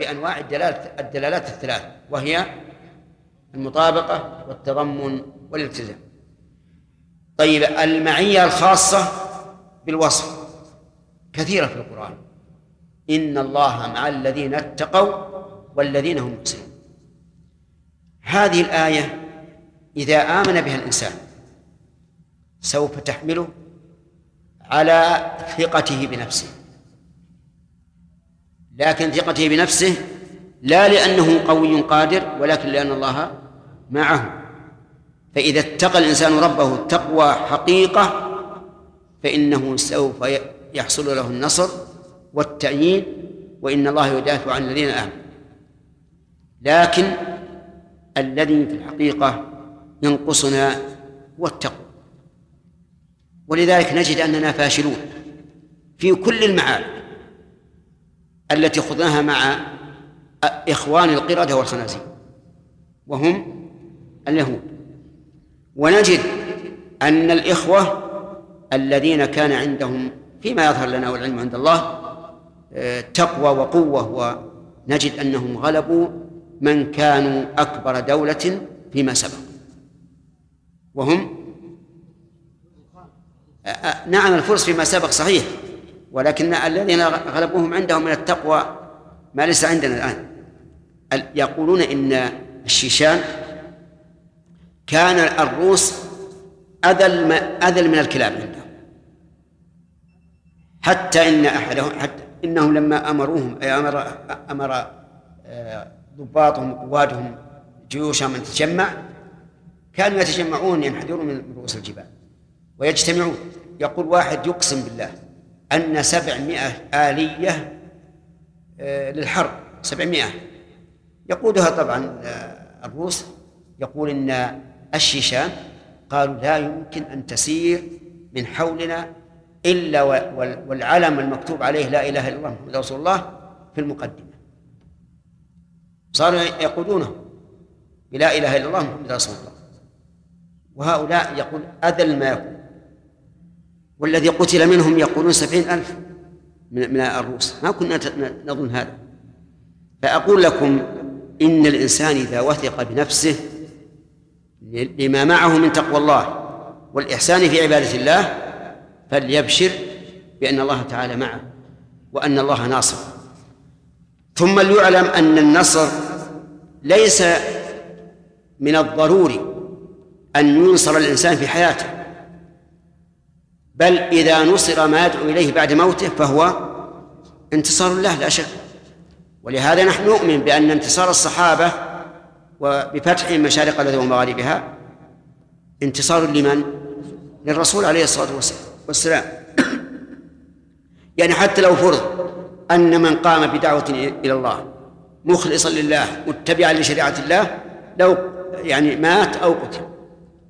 بأنواع الدلالات الدلالات الثلاث وهي المطابقة والتضمن والالتزام. طيب المعية الخاصة بالوصف. كثيرة في القرآن. إن الله مع الذين اتقوا والذين هم محسنون. هذه الآية إذا آمن بها الإنسان سوف تحمله على ثقته بنفسه. لكن ثقته بنفسه لا لأنه قوي قادر ولكن لأن الله معه. فإذا اتقى الإنسان ربه تقوى حقيقة فإنه سوف يحصل له النصر والتأييد وإن الله يدافع عن الذين آمنوا. لكن الذي في الحقيقة ينقصنا هو التقوى. ولذلك نجد أننا فاشلون في كل المعارك. التي خضناها مع إخوان القردة والخنازير وهم اليهود. ونجد أن الإخوة الذين كان عندهم فيما يظهر لنا والعلم عند الله آه، تقوى وقوة ونجد أنهم غلبوا من كانوا أكبر دولة فيما سبق. وهم آه، آه، نعم الفرس فيما سبق صحيح. ولكن الذين غلبوهم عندهم من التقوى ما ليس عندنا الآن. يقولون إن الشيشان كان الروس أذل أذل من الكلاب عندهم. حتى إن أحدهم حتى إنهم لما أمروهم أمر أمر آه، ضباطهم وقوادهم جيوشهم أن تتجمع كانوا يتجمعون ينحدرون من رؤوس الجبال ويجتمعون. يقول واحد يقسم بالله أن سبعمائة آلية آه، للحرب. سبعمائة. يقودها طبعا آه، الروس. يقول إن الشيشان قالوا لا يمكن أن تسير من حولنا إلا والعلم المكتوب عليه لا إله إلا الله محمد رسول الله في المقدمة. صاروا يقودونه بلا إله إلا الله محمد رسول الله. وهؤلاء يقول أذل ما يكون. والذي قتل منهم يقولون سبعين ألف من الروس. ما كنا نظن هذا. فأقول لكم إن الإنسان إذا وثق بنفسه لما معه من تقوى الله والإحسان في عبادة الله فليبشر بأن الله تعالى معه وأن الله ناصر. ثم ليعلم أن النصر ليس من الضروري أن ينصر الإنسان في حياته. بل إذا نصر ما يدعو إليه بعد موته فهو انتصار الله لا شك. ولهذا نحن نؤمن بأن انتصار الصحابة وبفتح مشارق الأرض ومغاربها انتصار لمن؟ للرسول عليه الصلاة والسلام. يعني حتى لو فرض أن من قام بدعوة إلى الله مخلصا لله متبعا لشريعة الله لو يعني مات أو قتل.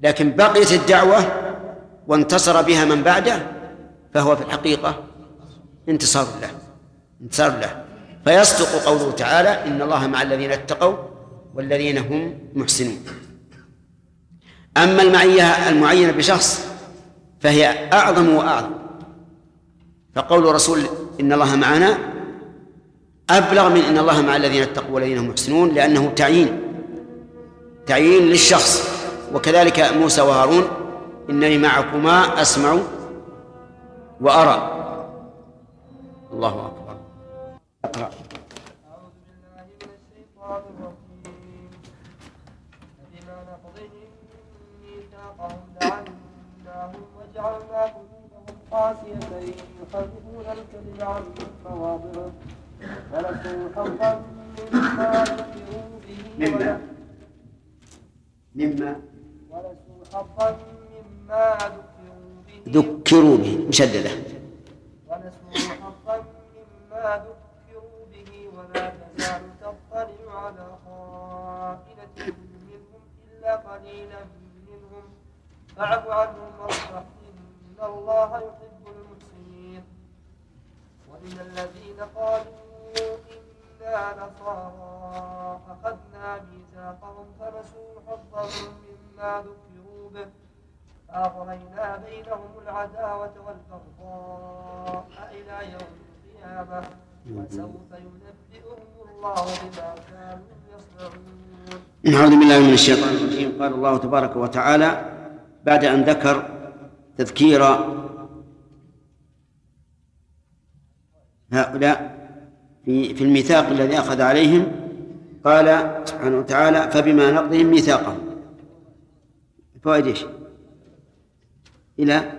لكن بقيت الدعوة وانتصر بها من بعده فهو في الحقيقة انتصار له انتصار له. فيصدق قوله تعالى إن الله مع الذين اتقوا والذين هم محسنون. أما المعية المعينة بشخص فهي أعظم وأعظم. فقول رسول إن الله معنا أبلغ من إن الله مع الذين اتقوا والذين هم محسنون لأنه تعيين تعيين للشخص. وكذلك موسى وهارون إنني معكما أسمع وأرى. الله أكبر. أقرأ. وجعلنا قلوبهم قاسية يحرفون الكذب عن مواضعه ونسوا حظا مما. ذكروا به مما. مما ونسوا حظا ذكروا به ذكروا به مشددة. ونسوا حظا مما ذكروا به ولا تزال تطلع على خائنة منهم إلا قليلا منهم فاعف عنهم واصفح إن الله يحب المحسنين ومن الذين قالوا إنا نصارى أخذنا ميثاقهم فنسوا حظا مما ذكروا به. فأغرينا بينهم العداوة والبغضاء إلى يوم القيامة. وسوف ينبئهم الله بما كانوا يصنعون. نعوذ بالله من الشيطان الرجيم. قال الله تبارك وتعالى بعد أن ذكر تذكير هؤلاء في في الميثاق الذي أخذ عليهم قال سبحانه وتعالى فبما نقضهم ميثاقهم. فوائد إيش؟ إلى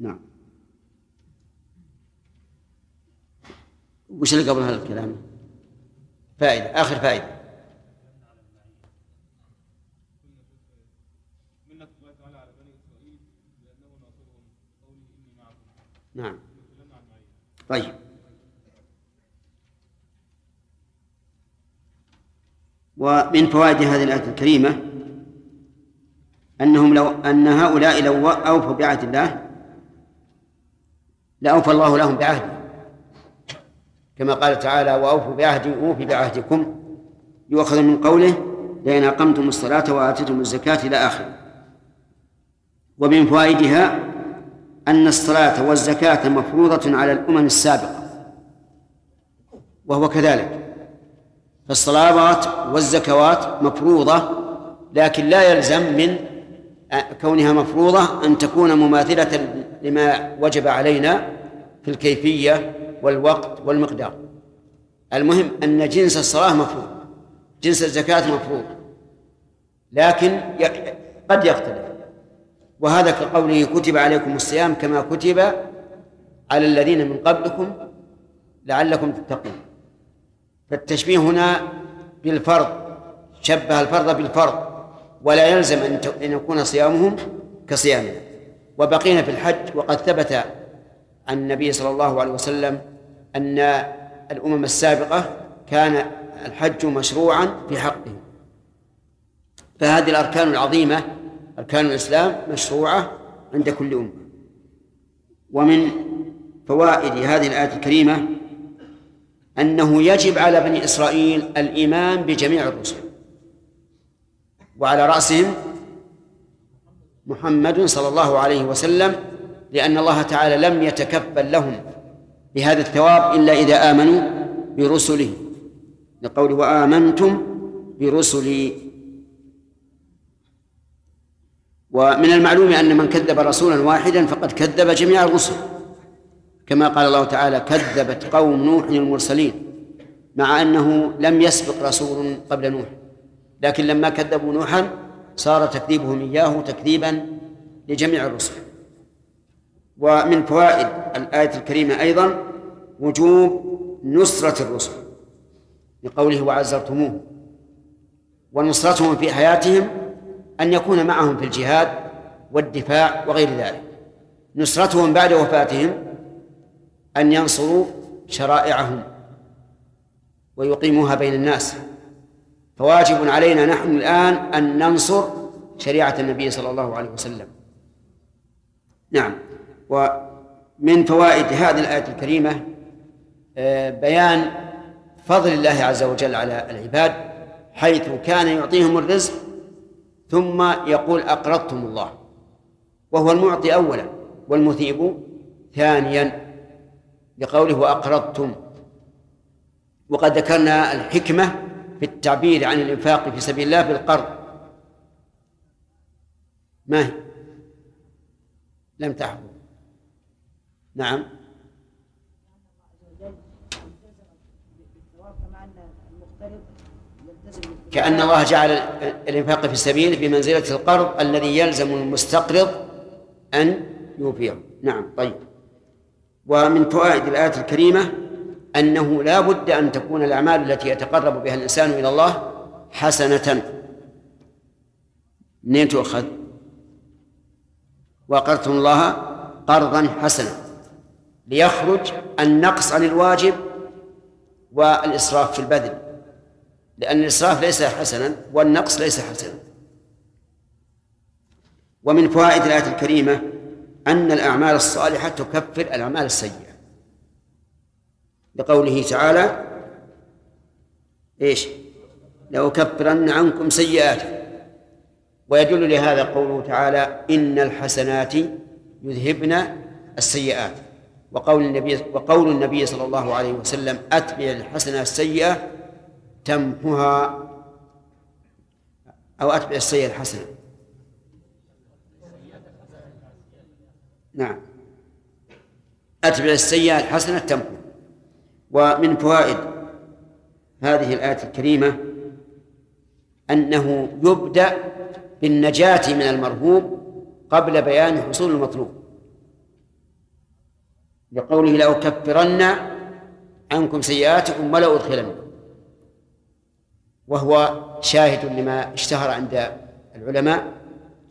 نعم. وش اللي قبل هذا الكلام؟ فائدة آخر فائدة. نعم. طيب. ومن فوائد هذه الآية الكريمة أنهم لو أن هؤلاء لو أوفوا بعهد الله لأوفى الله لهم بعهده. كما قال تعالى وأوفوا بعهدي أوفي بعهدكم يؤخذ من قوله لئن أقمتم الصلاة وآتيتم الزكاة إلى آخره. ومن فوائدها أن الصلاة والزكاة مفروضة على الأمم السابقة وهو كذلك. فالصلوات والزكوات مفروضة لكن لا يلزم من كونها مفروضة أن تكون مماثلة لما وجب علينا في الكيفية والوقت والمقدار. المهم أن جنس الصلاة مفروض جنس الزكاة مفروض لكن قد يختلف. وهذا كقوله كتب عليكم الصيام كما كتب على الذين من قبلكم لعلكم تتقون. فالتشبيه هنا بالفرض شبه الفرض بالفرض. ولا يلزم أن يكون صيامهم كصيامنا. وبقينا في الحج وقد ثبت عن النبي صلى الله عليه وسلم أن الأمم السابقة كان الحج مشروعا في حقه فهذه الأركان العظيمة أركان الإسلام مشروعة عند كل أمة. ومن فوائد هذه الآية الكريمة أنه يجب على بني إسرائيل الإيمان بجميع الرسل. وعلى رأسهم محمد صلى الله عليه وسلم لأن الله تعالى لم يتكفل لهم بهذا الثواب إلا إذا آمنوا برسله. لقوله وآمنتم برسلي ومن المعلوم أن من كذب رسولا واحدا فقد كذب جميع الرسل. كما قال الله تعالى كذبت قوم نوح المرسلين مع أنه لم يسبق رسول قبل نوح. لكن لما كذبوا نوحا صار تكذيبهم إياه تكذيبا لجميع الرسل. ومن فوائد الآية الكريمة أيضا وجوب نصرة الرسل لقوله وعزرتموه ونصرتهم في حياتهم أن يكون معهم في الجهاد والدفاع وغير ذلك. نصرتهم بعد وفاتهم أن ينصروا شرائعهم ويقيموها بين الناس. فواجب علينا نحن الآن أن ننصر شريعة النبي صلى الله عليه وسلم. نعم. ومن فوائد هذه الآية الكريمة آه، بيان فضل الله عز وجل على العباد حيث كان يعطيهم الرزق ثم يقول أقرضتم الله. وهو المعطي أولا والمثيب ثانيا لقوله وأقرضتم وقد ذكرنا الحكمة في التعبير عن الإنفاق في سبيل الله بالقرض ما هي؟ لم تحفظ نعم. كأن الله جعل الإنفاق في سبيله بمنزلة القرض الذي يلزم المستقرض أن يوفيه. نعم طيب. ومن فوائد الآية الكريمة أنه لا بد أن تكون الأعمال التي يتقرب بها الإنسان إلى الله حسنة. منين تؤخذ؟ وأقرضتم الله قرضا حسنا. ليخرج النقص عن الواجب والإسراف في البذل لأن الإسراف ليس حسنا والنقص ليس حسنا. ومن فوائد الآية الكريمة أن الأعمال الصالحة تكفر الأعمال السيئة. لقوله تعالى إيش؟ لأكفرن عنكم سيئاتكم. ويدل لهذا قوله تعالى إن الحسنات يذهبن السيئات. وقول النبي وقول النبي صلى الله عليه وسلم أتبع الحسنة السيئة تمحها أو أتبع السيئة الحسنة. نعم. أتبع السيئة الحسنة تمحو. ومن فوائد هذه الآية الكريمة أنه يبدأ بالنجاة من المرهوب قبل بيان حصول المطلوب. لقوله لأكفرن عنكم سيئاتكم ولا أدخلنكم وهو شاهد لما اشتهر عند العلماء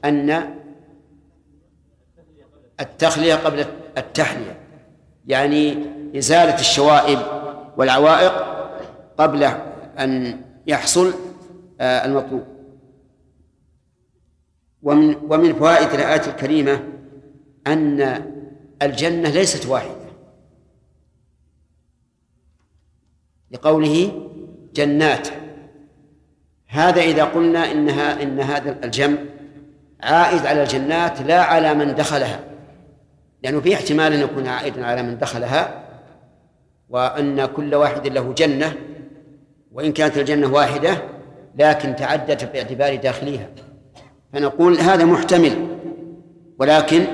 أن التخلية قبل التحلية يعني إزالة الشوائب والعوائق قبل أن يحصل آه، المطلوب. ومن ومن فوائد الآية الكريمة أن الجنة ليست واحدة. لقوله جنات. هذا إذا قلنا إنها إن هذا الجمع عائد على الجنات لا على من دخلها. لأنه في احتمال أن يكون عائدا على من دخلها. وأن كل واحد له جنة وإن كانت الجنة واحدة لكن تعدت باعتبار داخليها فنقول هذا محتمل ولكن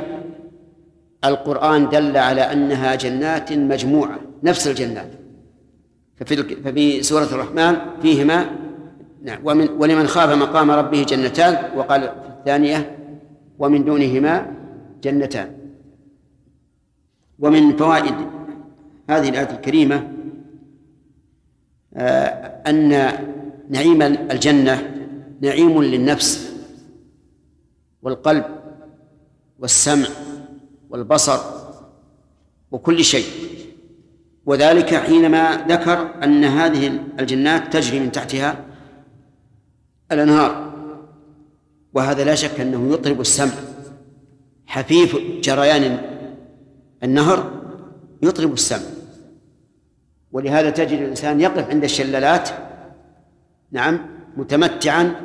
القرآن دل على أنها جنات مجموعة نفس الجنات. ففي ففي سورة الرحمن فيهما نعم ومن ولمن خاف مقام ربه جنتان وقال في الثانية ومن دونهما جنتان. ومن فوائد هذه الآية الكريمة آه، أن نعيم الجنة نعيم للنفس والقلب والسمع والبصر وكل شيء. وذلك حينما ذكر أن هذه الجنات تجري من تحتها الأنهار. وهذا لا شك أنه يطرب السمع. حفيف جريان النهر يطرب السمع. ولهذا تجد الإنسان يقف عند الشلالات نعم متمتعا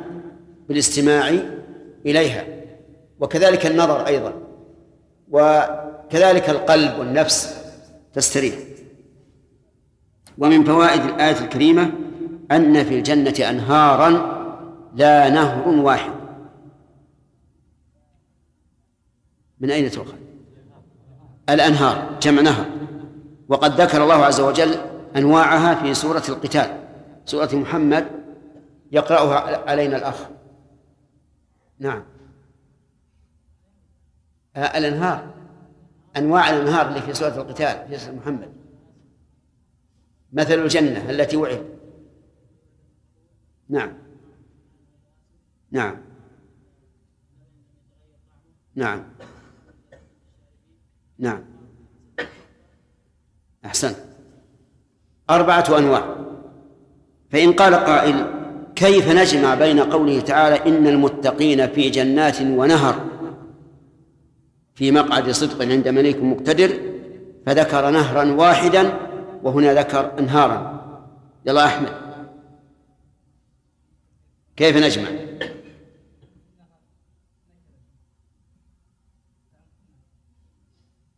بالاستماع إليها وكذلك النظر أيضا وكذلك القلب والنفس تستريح. ومن فوائد الآية الكريمة أن في الجنة أنهارا لا نهر واحد. من أين تؤخذ؟ الأنهار جمع نهر. وقد ذكر الله عز وجل أنواعها في سورة القتال. سورة محمد يقرأها علينا الأخ. نعم. آه الأنهار. أنواع الأنهار اللي في سورة القتال في سورة محمد. مثل الجنة التي وعد. نعم. نعم. نعم. نعم. أحسنت. أربعة أنواع. فإن قال قائل كيف نجمع بين قوله تعالى إن المتقين في جنات ونهر؟ في مقعد صدق عند مليك مقتدر فذكر نهرا واحدا وهنا ذكر أنهارا. يلا أحمد. كيف نجمع؟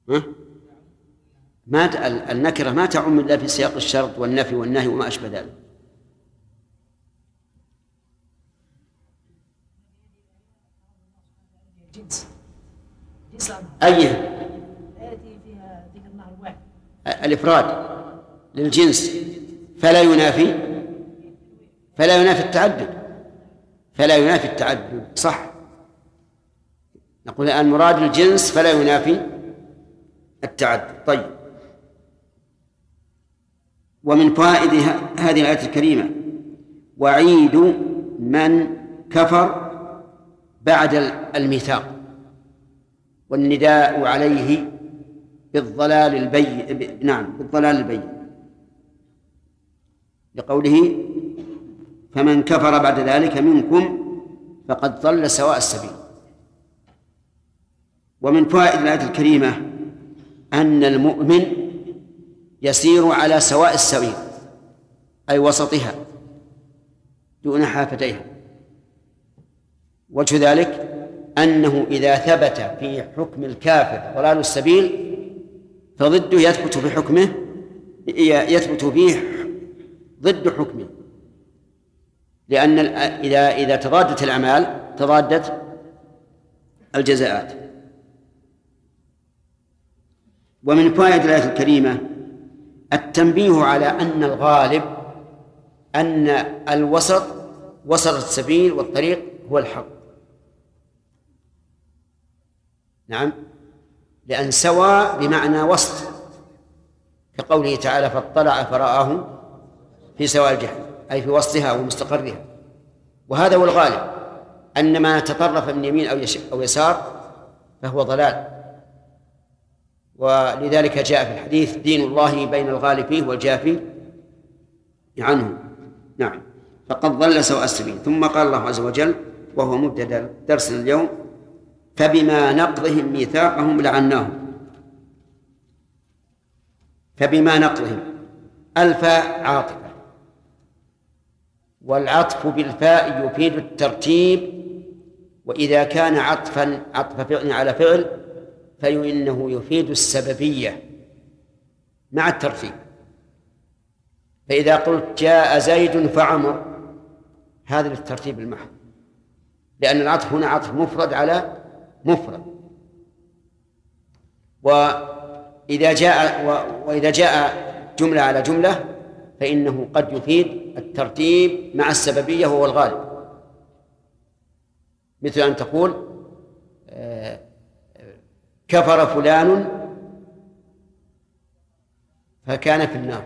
ها؟ ما النكرة ما تعم إلا في سياق الشرط والنفي والنهي وما أشبه ذلك. أي الإفراد للجنس فلا ينافي فلا ينافي التعدد فلا ينافي التعدد صح. نقول الآن مراد الجنس فلا ينافي التعدد. طيب. ومن فوائد هذه الآية الكريمة وعيد من كفر بعد الميثاق والنداء عليه بالضلال البين نعم بالضلال البين لقوله فمن كفر بعد ذلك منكم فقد ضل سواء السبيل. ومن فوائد الآية الكريمة أن المؤمن يسير على سواء السبيل أي وسطها دون حافتيها. وجه ذلك أنه إذا ثبت في حكم الكافر ضلال السبيل فضده يثبت بحكمه يثبت فيه ضد حكمه. لأن إذا إذا تضادت الأعمال تضادت الجزاءات. ومن فوائد الآية الكريمة التنبيه على أن الغالب أن الوسط وسط السبيل والطريق هو الحق. نعم؟ لأن سوى بمعنى وسط كقوله تعالى فاطلع فرآه في سواء الجحيم أي في وسطها ومستقرها وهذا هو الغالب. أن ما تطرف من يمين أو أو يسار فهو ضلال. ولذلك جاء في الحديث دين الله بين الغالب فيه والجافي عنه. نعم. فقد ضل سواء السبيل. ثم قال الله عز وجل وهو مبتدأ درس اليوم فبما نقضهم ميثاقهم لعناهم. فبما نقضهم. الفاء عاطفة. والعطف بالفاء يفيد الترتيب. وإذا كان عطفا عطف فعل على فعل فإنه يفيد السببية مع الترتيب فإذا قلت جاء زيد فعمر هذا للترتيب المحض. لأن العطف هنا عطف مفرد على مفرد. وإذا جاء وإذا جاء جملة على جملة فإنه قد يفيد الترتيب مع السببية وهو الغالب. مثل أن تقول كفر فلان فكان في النار.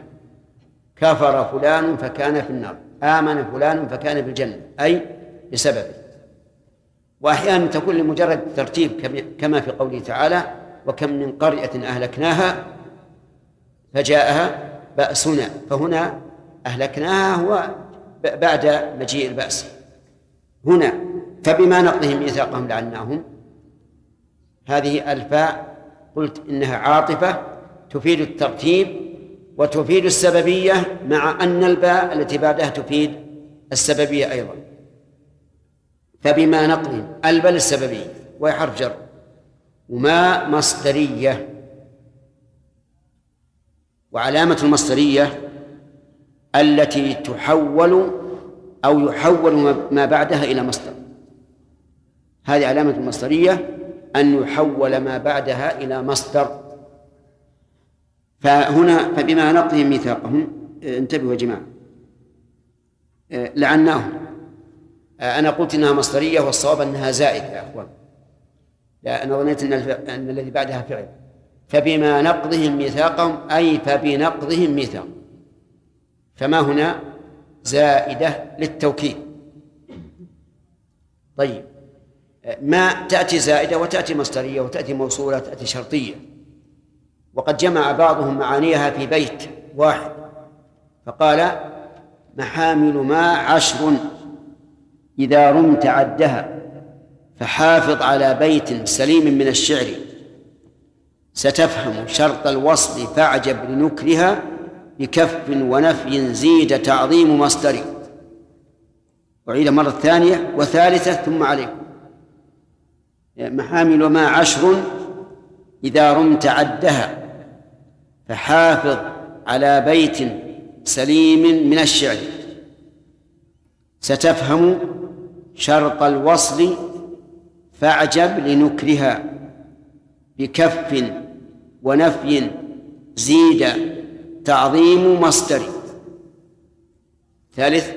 كفر فلان فكان في النار. آمن فلان فكان في الجنة. أي بسببه وأحيانا تكون لمجرد الترتيب كما في قوله تعالى وكم من قرية أهلكناها فجاءها بأسنا. فهنا أهلكناها هو بعد مجيء البأس. هنا فبما نقضهم ميثاقهم لعناهم هذه الفاء قلت إنها عاطفة تفيد الترتيب وتفيد السببية مع أن الباء التي بعدها تفيد السببية أيضا. فبما نقضهم البل السببية وهي حرف جر وما مصدرية وعلامة المصدرية التي تحول أو يحول ما بعدها إلى مصدر. هذه علامة المصدرية أن يحول ما بعدها إلى مصدر. فهنا فبما نقضهم ميثاقهم انتبهوا يا جماعة. لعناهم. أنا قلت إنها مصدرية والصواب أنها زائدة يا أخوان. أنا ظنيت أن, أن الذي بعدها فعل. فبما نقضهم ميثاقهم أي فبنقضهم ميثاق فما هنا؟ زائدة للتوكيد. طيب. ما تأتي زائدة وتأتي مصدرية وتأتي موصولة تأتي شرطية. وقد جمع بعضهم معانيها في بيت واحد. فقال محامل ما عشر إذا رمت عدها فحافظ على بيت سليم من الشعر. ستفهم شرط الوصل فاعجب لنكرها بكف ونفي زيد تعظيم مصدر أعيد مرة ثانية وثالثة ثم عليكم. محامل ما عشر إذا رمت عدها فحافظ على بيت سليم من الشعر. ستفهم شرط الوصل فاعجب لنكرها بكف ونفي زيد تعظيم مصدر. ثالث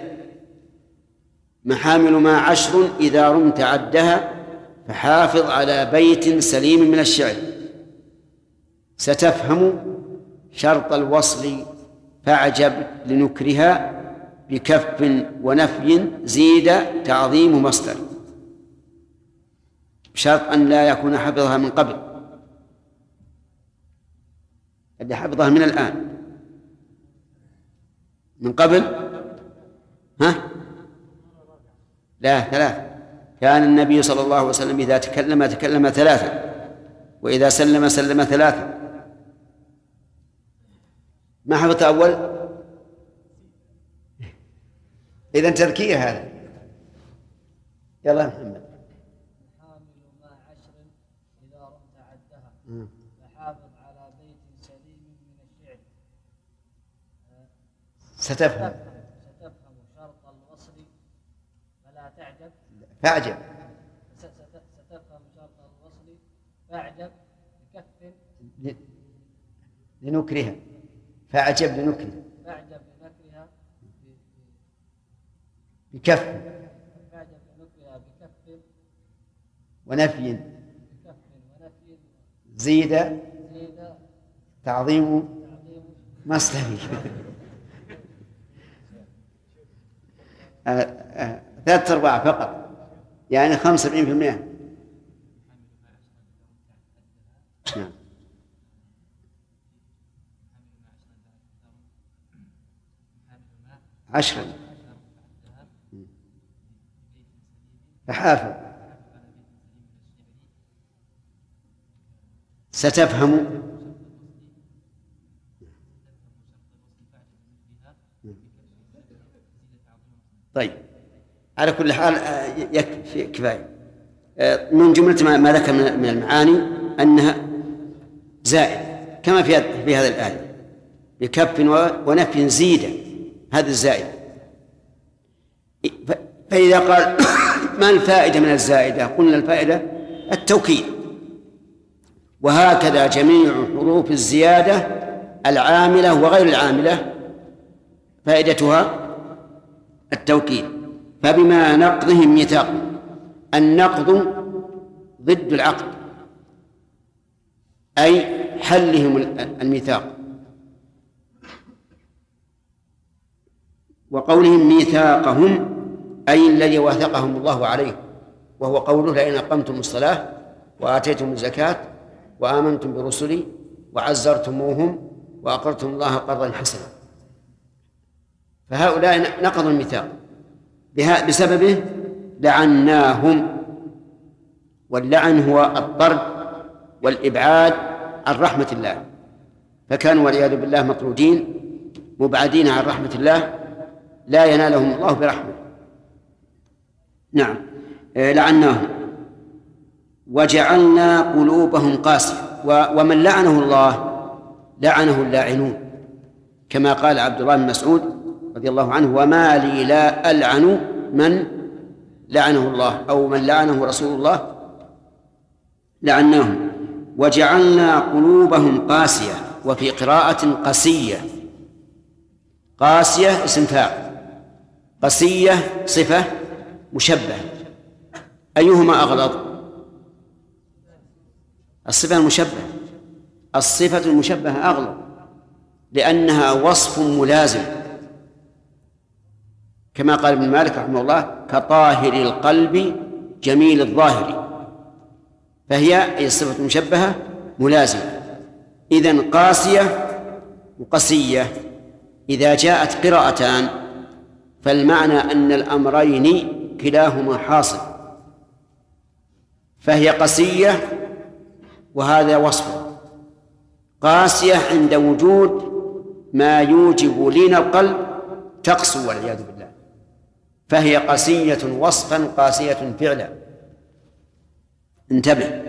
محامل ما عشر إذا رمت عدها فحافظ على بيت سليم من الشعر. ستفهم شرط الوصل فاعجب لنكرها بكف ونفي زيد تعظيم مصدر. بشرط أن لا يكون حفظها من قبل. اللي حفظها من الآن. من قبل؟ ها؟ لا ثلاث كان النبي صلى الله عليه وسلم إذا تكلم تكلم ثلاثا وإذا سلم سلم ثلاثا. ما حفظت أول؟ إذا تركية هذا. يلا محمد. ستفهم. الوصل فأعجب. بكف لنكرها. فأعجب لنكره فاعجب بنكرها ب- بكف. فاعجب بنكرها بكف ونفي. بكف ونفي زيد. زيد تعظيم. مصدري آه، آه، ثلاثة أرباع فقط. يعني خمسة وسبعين في المئة نعم. عشرا فحافظ ستفهم طيب. على كل حال آه، يكفي كفاية. آه، من جملة ما ذكر من المعاني أنها زائد كما في في هذه الآية. بكف ونفي زيد هذا الزائد ف- فإذا قال ما الفائدة من الزائدة؟ قلنا الفائدة التوكيد. وهكذا جميع حروف الزيادة العاملة وغير العاملة فائدتها التوكيد. فبما نقضهم ميثاقهم النقض ضد العقد أي حلهم الميثاق. وقولهم ميثاقهم أي الذي واثقهم الله عليه وهو قوله لئن أقمتم الصلاة وآتيتم الزكاة وآمنتم برسلي وعزرتموهم وأقرضتم الله قرضا حسنا. فهؤلاء نقضوا الميثاق. بسببه لعناهم واللعن هو الطرد والإبعاد عن رحمة الله. فكانوا والعياذ بالله مطرودين مبعدين عن رحمة الله لا ينالهم الله برحمة نعم. آه، لعناهم. وجعلنا قلوبهم قاسية. ومن لعنه الله لعنه اللاعنون كما قال عبد الله بن مسعود رضي الله عنه وما لي لا ألعن من لعنه الله أو من لعنه رسول الله. لعناهم. وجعلنا قلوبهم قاسية وفي قراءة قسية. قاسية اسم فاعل. قسية صفة مشبهة. أيهما أغلظ؟ الصفة المشبهة. الصفة المشبهة أغلظ لأنها وصف ملازم. كما قال ابن مالك رحمه الله كطاهر القلب جميل الظاهر. فهي أي الصفة المشبهة ملازمة. إذن قاسية وقسية. إذا جاءت قراءتان فالمعنى أن الأمرين كلاهما حاصل. فهي قسية وهذا وصف. قاسية عند وجود ما يوجب لين القلب تقسو والعياذ بالله. فهي قسية وصفا قاسية فعلا. انتبه.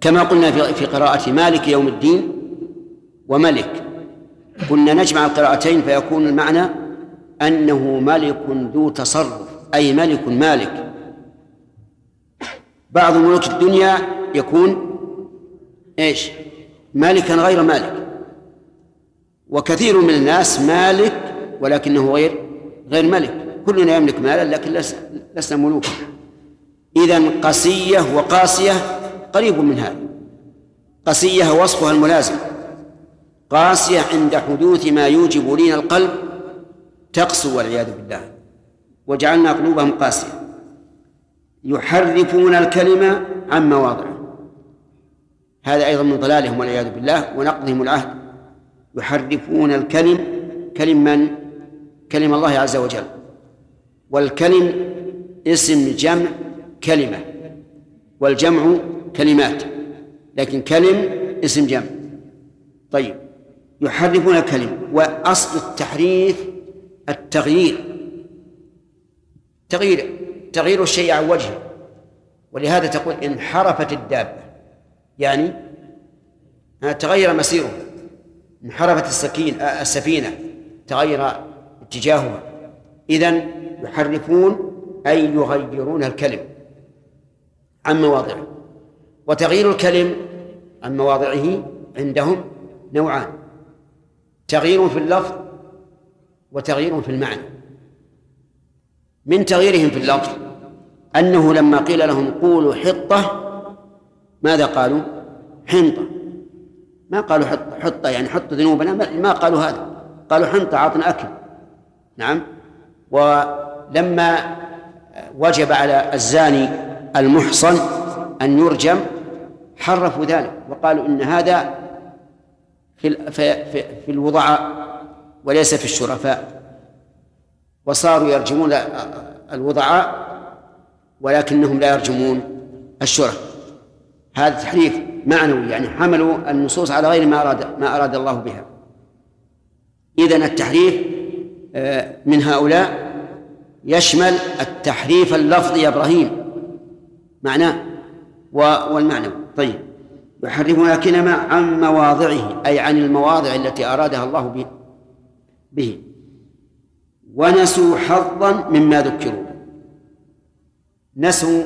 كما قلنا في قراءة مالك يوم الدين وملك. كنا نجمع القراءتين فيكون المعنى أنه ملك ذو تصرف أي ملك مالك. بعض ملوك الدنيا يكون إيش؟ مالكا غير مالك. وكثير من الناس مالك ولكنه غير غير ملك. كلنا يملك مالا لكن لس- لسنا ملوكا إذا قسية وقاسية قريب من هذا. قسية وصفها الملازم. قاسية عند حدوث ما يوجب لين القلب تقسو والعياذ بالله. وجعلنا قلوبهم قاسية. يحرفون الكلمة عن مواضعه. هذا أيضا من ضلالهم والعياذ بالله ونقضهم العهد. يحرفون الكلم كلم من؟ كلم الله عز وجل. والكلم اسم جمع كلمة والجمع كلمات لكن كلم اسم جمع. طيب يحرفون الكلم وأصل التحريف التغيير. تغيير تغيير الشيء عن وجهه ولهذا تقول انحرفت الدابة. يعني تغير مسيره. انحرفت السكين السفينة تغير تجاهها إذن يحرفون أي يغيرون الكلم عن مواضعه. وتغيير الكلم عن مواضعه عندهم نوعان تغيير في اللفظ وتغيير في المعنى. من تغييرهم في اللفظ أنه لما قيل لهم قولوا حطة ماذا قالوا؟ حنطة. ما قالوا حط حطة يعني حط ذنوبنا ما قالوا هذا. قالوا حنطة عطنا أكل. نعم. ولما وجب على الزاني المحصن أن يرجم حرفوا ذلك وقالوا إن هذا في في في الوضعاء وليس في الشرفاء. وصاروا يرجمون الوضعاء ولكنهم لا يرجمون الشرف. هذا تحريف معنوي يعني حملوا النصوص على غير ما أراد ما أراد الله بها. إذن التحريف آه، من هؤلاء يشمل التحريف اللفظي يا إبراهيم. معناه؟ والمعنى. طيب. يحرفون الكلمة عن مواضعه أي عن المواضع التي أرادها الله به. ونسوا حظا مما ذكروا. نسوا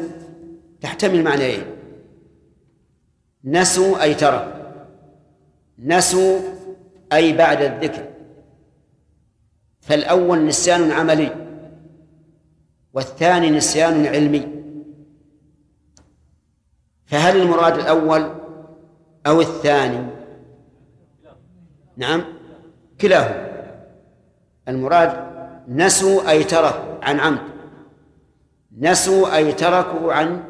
تحتمل معنيين نسوا أي تركوا نسوا أي بعد الذكر. فالأول نسيان عملي. والثاني نسيان علمي. فهل المراد الأول أو الثاني؟ نعم. كلاهما. المراد نسوا أي تركوا عن عمد. نسوا أي تركوا عن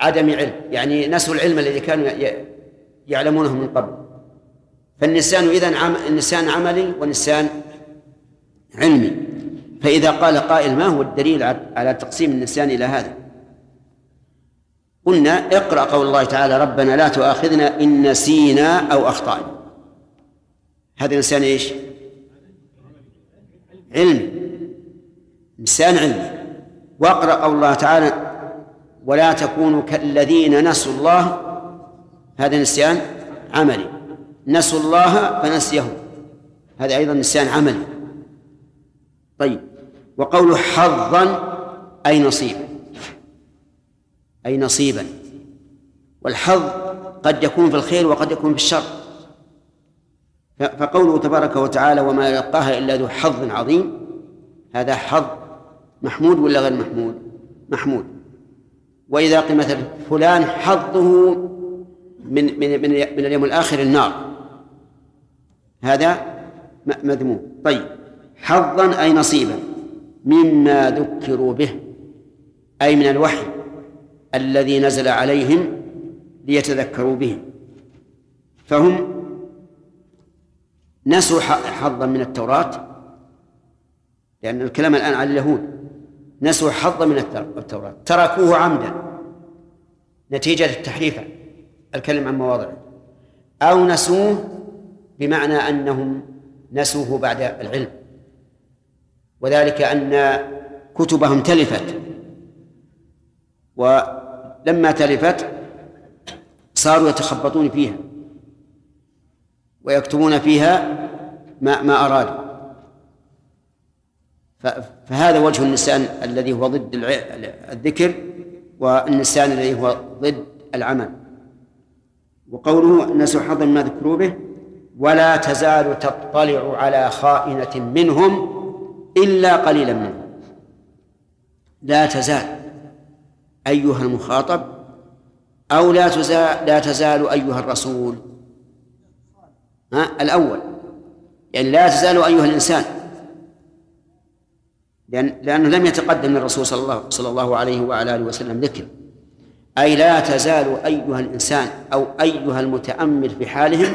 عدم علم. يعني نسوا العلم الذي كانوا يعلمونه من قبل. فالنسيان إذن عم... النسيان عملي والنسيان علمي. فإذا قال قائل ما هو الدليل على تقسيم النسيان إلى هذا؟ قلنا اقرأ قول الله تعالى ربنا لا تؤاخذنا إن نسينا أو أخطأنا. هذا نسيان إيش؟ علمي نسيان علمي واقرأ قول الله تعالى ولا تكونوا كالذين نسوا الله هذا نسيان عملي. نسوا الله فنسيهم. هذا أيضا نسيان عملي. طيب. وقول حظا أي نصيبا أي نصيبا. والحظ قد يكون في الخير وقد يكون في الشر. فقوله تبارك وتعالى وما يلقاها إلا ذو حظ عظيم. هذا حظ محمود ولا غير محمود؟ محمود. وإذا قيل مثلا فلان حظه من من من, من اليوم الآخر النار. هذا مذموم. طيب. حظا أي نصيبا؟ مما ذكروا به أي من الوحي الذي نزل عليهم ليتذكروا به. فهم نسوا حظا من التوراة لأن الكلام الآن على اليهود. نسوا حظا من التوراة. تركوه عمدا. نتيجة التحريف الكلم عن مواضعه. أو نسوه بمعنى أنهم نسوه بعد العلم. وذلك أن كتبهم تلفت. ولما تلفت صاروا يتخبطون فيها ويكتبون فيها ما ما أرادوا. فهذا وجه النسيان الذي هو ضد الذكر والنسيان الذي هو ضد العمل. وقوله نسوا حظا ما ذكروا به ولا تزال تطلع على خائنة منهم إلا قليلا منهم لا تزال أيها المخاطب أو لا تزال لا تزال أيها الرسول. ها؟ الأول. يعني لا تزال أيها الإنسان. لأن لأنه لم يتقدم للرسول صلى الله صلى الله عليه وعلى آله وسلم ذكر. أي لا تزال أيها الإنسان أو أيها المتأمل في حالهم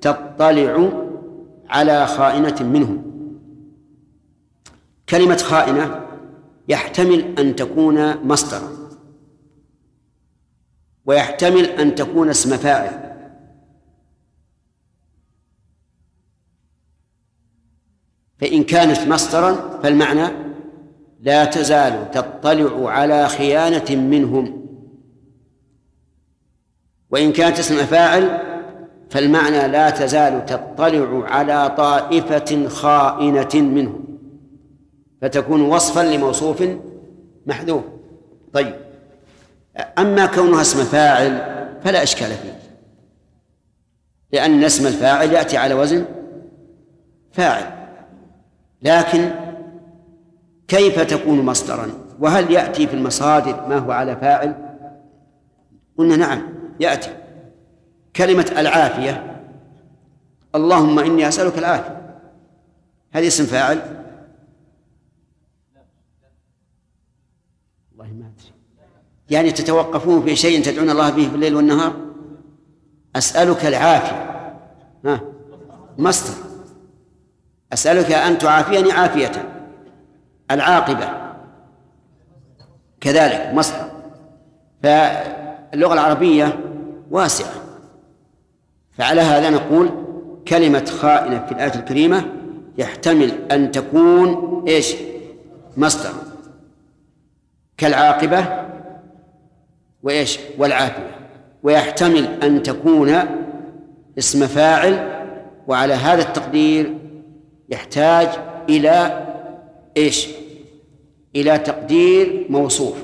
تطلع على خائنة منهم. كلمة خائنة يحتمل أن تكون مصدرا. ويحتمل أن تكون اسم فاعل. فإن كانت مصدرا فالمعنى لا تزال تطلع على خيانة منهم. وإن كانت اسم فاعل فالمعنى لا تزال تطلع على طائفة خائنة منهم. فتكون وصفا لموصوف محذوف. طيب أما كونها اسم فاعل فلا إشكال فيه لأن اسم الفاعل يأتي على وزن فاعل. لكن كيف تكون مصدرا؟ وهل يأتي في المصادر ما هو على فاعل؟ قلنا نعم يأتي. كلمة العافية اللهم إني أسألك العافية هذه اسم فاعل والله ما أدري يعني تتوقفون في شيء تدعون الله به في الليل والنهار؟ أسألك العافية. ها؟ مصدر. أسألك أن تعافيني عافية. العاقبة. كذلك مصدر. فاللغة العربية واسعة. فعلى هذا نقول كلمة خائنة في الآية الكريمة يحتمل أن تكون إيش؟ مصدر. كالعاقبة وإيش؟ والعافية. ويحتمل أن تكون اسم فاعل وعلى هذا التقدير يحتاج إلى إيش؟ إلى تقدير موصوف.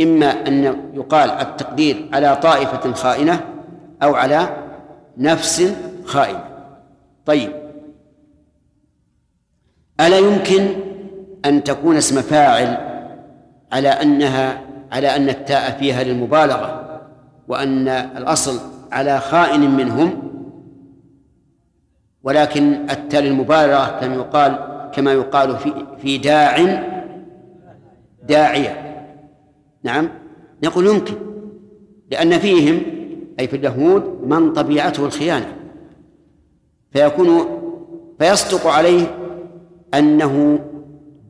إما أن يقال التقدير على طائفة خائنة أو على نفس خائنة. طيب. ألا يمكن أن تكون اسم فاعل على أنها على أن التاء فيها للمبالغة وأن الأصل على خائن منهم ولكن التاء للمبالغة كما يقال كما يقال في في داع داعية. نعم؟ نقول يمكن لأن فيهم أي في اليهود من طبيعته الخيانة. فيكون فيصدق عليه أنه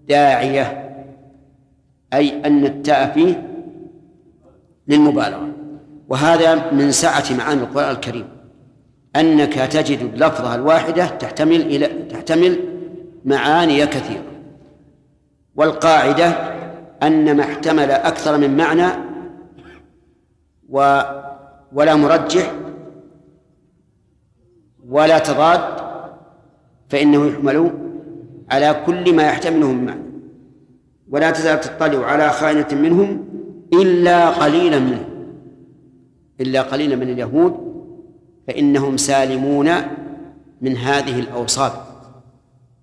داعية أي أن التاء فيه للمبالغة. وهذا من سعة معاني القرآن الكريم. أنك تجد اللفظة الواحدة تحتمل إلى تحتمل معاني كثيرة. والقاعدة أن ما احتمل أكثر من معنى و ولا مرجح ولا تضاد فإنه يحمل على كل ما يحتمله من معنى. ولا تزال تطلع على خائنة منهم إلا قليلا منهم إلا قليلا من اليهود فإنهم سالمون من هذه الأوصاف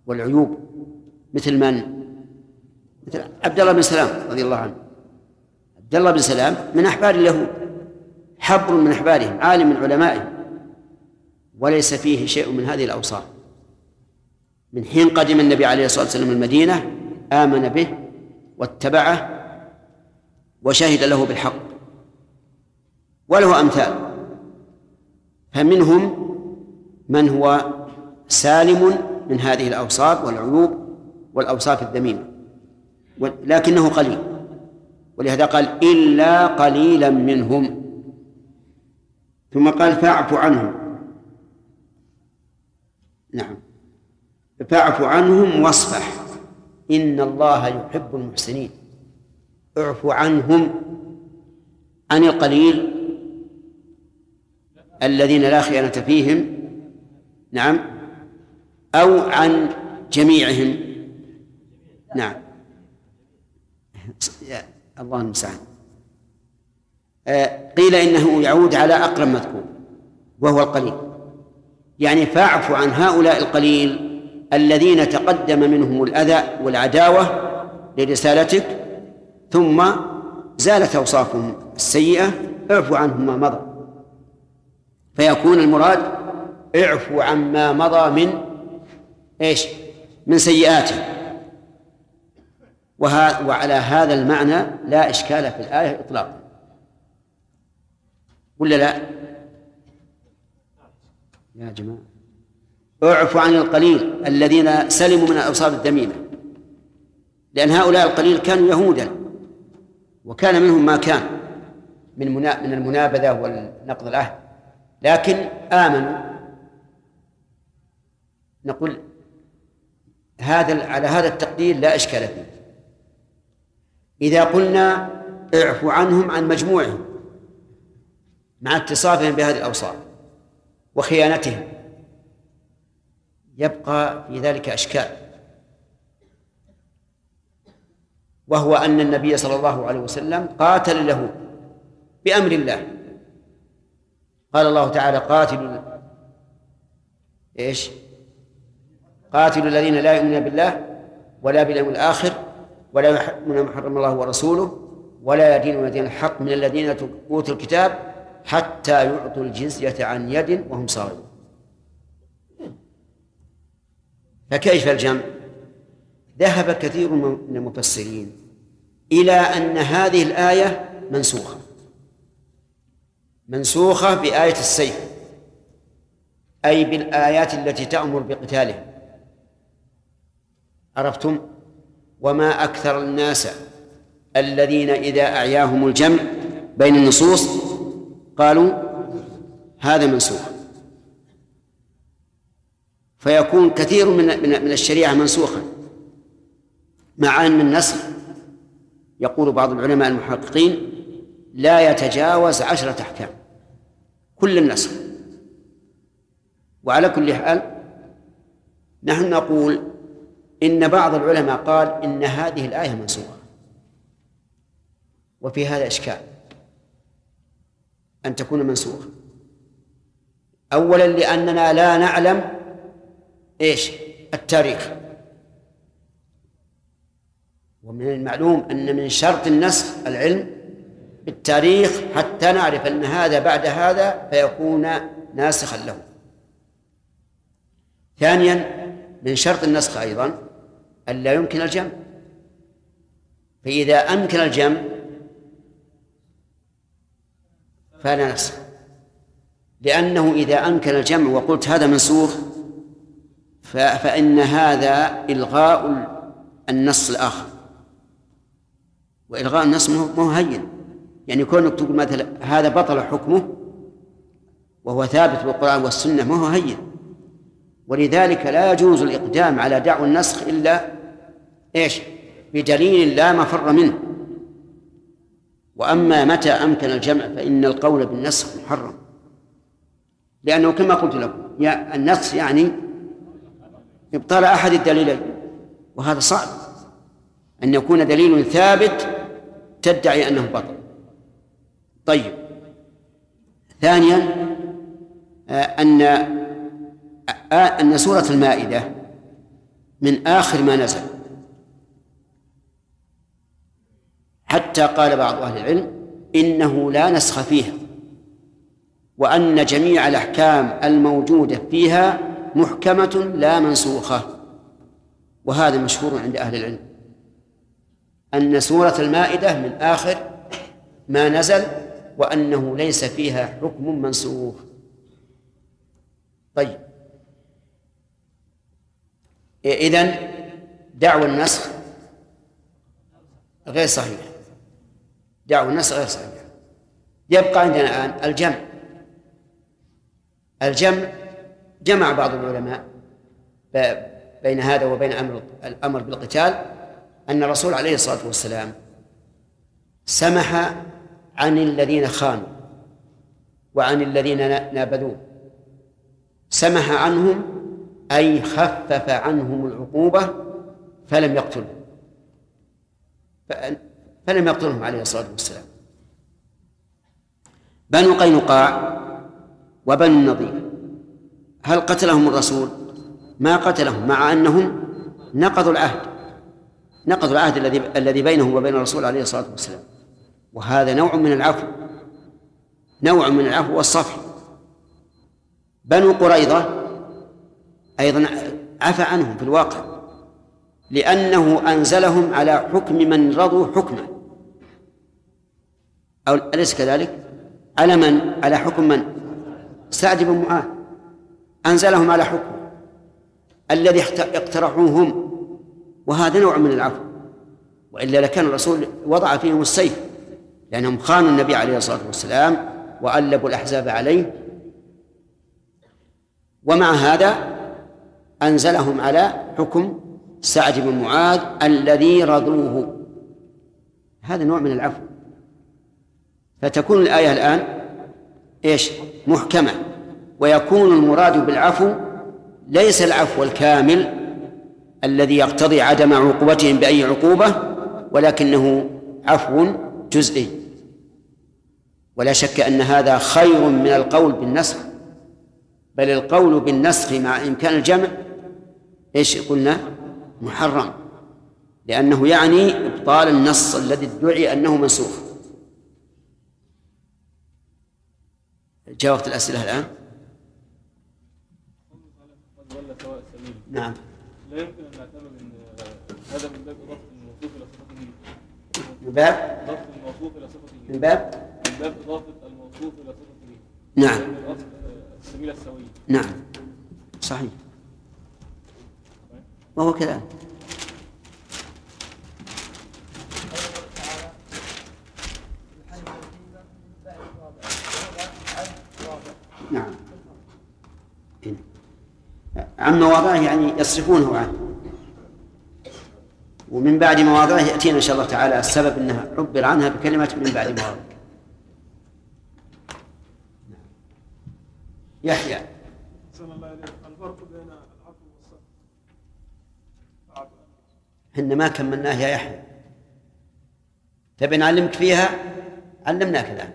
والعيوب. مثل من؟ مثل عبد الله بن سلام رضي الله عنه. عبد الله بن سلام من أحبار اليهود حبر من أحبارهم عالم من علمائهم. وليس فيه شيء من هذه الأوصاف. من حين قدم النبي عليه الصلاة والسلام المدينة آمن به واتبعه وشهد له بالحق. وله أمثال. فمنهم من هو سالم من هذه الأوصاف والعيوب والأوصاف الذميمة. لكنه قليل. ولهذا قال إلا قليلا منهم. ثم قال فاعف عنهم. نعم. فاعف عنهم واصفح. إن الله يحب المحسنين. اعف عنهم عن القليل الذين لا خيانة فيهم نعم أو عن جميعهم. نعم. الله المستعان. آه، قيل إنه يعود على أقرب مذكور وهو القليل. يعني فاعف عن هؤلاء القليل الذين تقدم منهم الأذى والعداوة لرسالتك ثم زالت أوصافهم السيئة اعفوا عنهم ما مضى. فيكون المراد اعفوا عما مضى من إيش؟ من سيئاته. وعلى هذا المعنى لا إشكال في الآية إطلاقا. ولا لا؟ يا جماعة. اعفوا عن القليل الذين سلموا من الأوصاف الذميمة لأن هؤلاء القليل كانوا يهودا. وكان منهم ما كان من من المنابذة والنقض العهد. لكن آمنوا. نقول هذا على هذا التقدير لا إشكال فيه. إذا قلنا اعفوا عنهم عن مجموعهم مع اتصافهم بهذه الأوصاف وخيانتهم يبقى في ذلك أشكال. وهو أن النبي صلى الله عليه وسلم قاتل اليهود بأمر الله قال الله تعالى قاتلوا إيش؟ قاتلوا الذين لا يؤمنون بالله ولا باليوم الآخر ولا يحرمون ما حرم الله ورسوله ولا يدينون دين الحق من الذين أوتوا الكتاب حتى يعطوا الجزية عن يد وهم صاغرون فكيف الجمع؟ ذهب كثير من المفسرين إلى أن هذه الآية منسوخة. منسوخة بآية السيف أي بالآيات التي تأمر بقتالهم. عرفتم؟ وما أكثر الناس الذين إذا أعياهم الجمع بين النصوص قالوا هذا منسوخ. فيكون كثير من من الشريعة منسوخا مع أن النسخ يقول بعض العلماء المحققين لا يتجاوز عشرة أحكام. كل النسخ. وعلى كل حال نحن نقول إن بعض العلماء قال إن هذه الآية منسوخة وفي هذا إشكال. أن تكون منسوخة أولا لأننا لا نعلم إيش؟ التاريخ. ومن المعلوم أن من شرط النسخ العلم بالتاريخ حتى نعرف أن هذا بعد هذا فيكون ناسخا له. ثانيا من شرط النسخ أيضا أن لا يمكن الجمع. فإذا أمكن الجمع فلا نسخ. لأنه إذا أمكن الجمع وقلت هذا منسوخ فإن هذا إلغاء النص الآخر. وإلغاء النص ما هو هين. يعني كونك تقول مثلا هذا بطل حكمه وهو ثابت بالقرآن والسنة ما هو هين. ولذلك لا يجوز الإقدام على دعوى النسخ إلا إيش؟ بدليل لا مفر منه. وأما متى أمكن الجمع فإن القول بالنسخ محرم. لأنه كما قلت لكم يا النسخ يعني إبطال أحد الدليلين وهذا صعب. أن يكون دليل ثابت تدعي أنه بطل. طيب. ثانيا آه، أن آه، أن سورة المائدة من آخر ما نزل. حتى قال بعض أهل العلم إنه لا نسخ فيها وأن جميع الأحكام الموجودة فيها محكمة لا منسوخة وهذا مشهور عند أهل العلم. أن سورة المائدة من آخر ما نزل وأنه ليس فيها حكم منسوخ. طيب. إذن دعوى النسخ غير صحيح. دعوى النسخ غير صحيح. يبقى عندنا الآن الجمع. الجمع جمع بعض العلماء بين هذا وبين أمر الأمر بالقتال. أن الرسول عليه الصلاة والسلام سمح عن الذين خانوا وعن الذين نابذوه. سمح عنهم أي خفف عنهم العقوبة فلم يقتلهم. فلم يقتلهم عليه الصلاة والسلام. بنو قينقاع وبنو النضير هل قتلهم الرسول؟ ما قتلهم مع أنهم نقضوا العهد. نقض العهد الذي الذي بينه وبين الرسول عليه الصلاة والسلام. وهذا نوع من العفو. نوع من العفو والصفح. بنو قريظة أيضا عفى عنهم في الواقع لأنه أنزلهم على حكم من رضوا حكمه. أو أليس كذلك؟ على من؟ على حكم من؟ سعد بن معاذ. أنزلهم على حكم. الذي اقترحوه هم وهذا نوع من العفو. وإلا لكان الرسول وضع فيهم السيف لأنهم خانوا النبي عليه الصلاة والسلام وألبوا الأحزاب عليه. ومع هذا أنزلهم على حكم سعد بن معاذ الذي رضوه. هذا نوع من العفو. فتكون الآية الآن إيش؟ محكمة. ويكون المراد بالعفو ليس العفو الكامل الذي يقتضي عدم عقوبتهم بأي عقوبة ولكنه عفو جزئي. ولا شك أن هذا خير من القول بالنسخ. بل القول بالنسخ مع إمكان الجمع إيش قلنا؟ محرم. لأنه يعني إبطال النص الذي ادعي أنه منسوخ. جاء وقت الأسئلة الآن. نعم. لا يمكن هذا من باب إضافة الموصوف إلى صفته من باب؟ إضافة الموصوف إلى صفته من باب؟ من باب إضافة الموصوف إلى صفته نعم. السبيل السوي. نعم. صحيح. وهو كذلك نعم. عن مواضعه يعني يصرفونه عنه. ومن بعد مواضعه يأتينا إن شاء الله تعالى السبب أنها عبر عنها بكلمة من بعد مواضعه يحيى. الفرق بين العفو والصبر إحنا ما كملناه يا يحيى. تبي نعلمك فيها؟ علمناك الآن.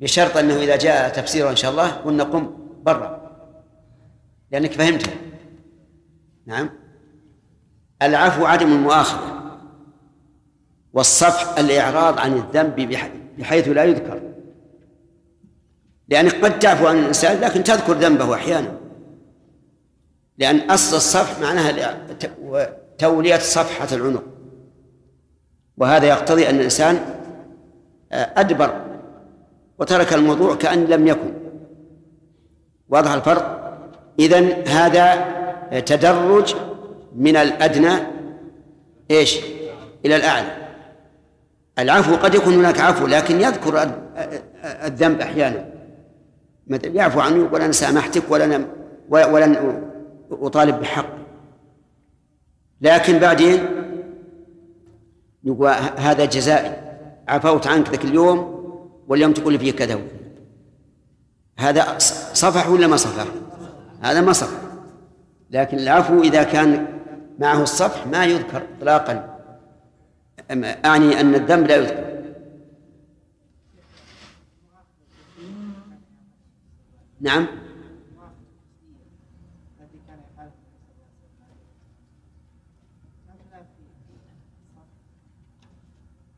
بشرط أنه إذا جاء تفسيره إن شاء الله قلنا قم برا. لأنك فهمتها. نعم. العفو عدم المؤاخذة والصفح الإعراض عن الذنب بحيث لا يذكر. لأنك قد تعفو عن الإنسان لكن تذكر ذنبه أحيانا. لأن أصل الصفح معناها تولية صفحة العنق. وهذا يقتضي أن الإنسان أدبر وترك الموضوع كأن لم يكن. واضح الفرق؟ إذن هذا تدرج من الأدنى إيش؟ إلى الأعلى. العفو قد يكون هناك عفو لكن يذكر الذنب أحيانا. يعفو عني ولا سامحتك ولا ولن أطالب بحق. لكن بعدين يقول هذا جزائي. عفوت عنك ذاك اليوم واليوم تقول فيه كذا. هذا صفح ولا ما صفح؟ هذا ما صفح. لكن العفو إذا كان معه الصفح ما يذكر إطلاقا. أعني أن الذنب لا يذكر. نعم.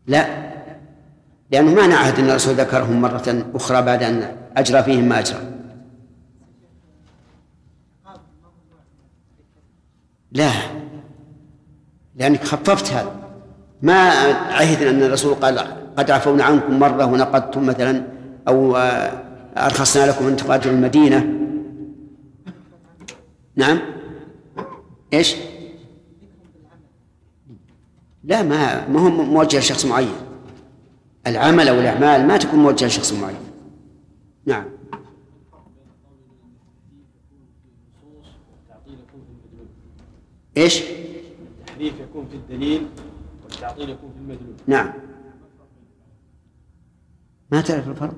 لا. لأنه ما نعهد أن الرسول ذكرهم مرة أخرى بعد أن أجرى فيهم ما أجرى. لا. لأنك خففت هذا ما عهد أن الرسول قال قد عفونا عنكم مرة ونقضتم مثلا أو أرخصنا لكم أن تقاتلوا المدينة. نعم. إيش؟ لا ما ما هو موجه لشخص معين. العمل أو الأعمال ما تكون موجهة لشخص معين. نعم. إيش؟ التحريف يكون في الدليل والتعطيل يكون في المدلول. نعم. ما تعرف الفرق؟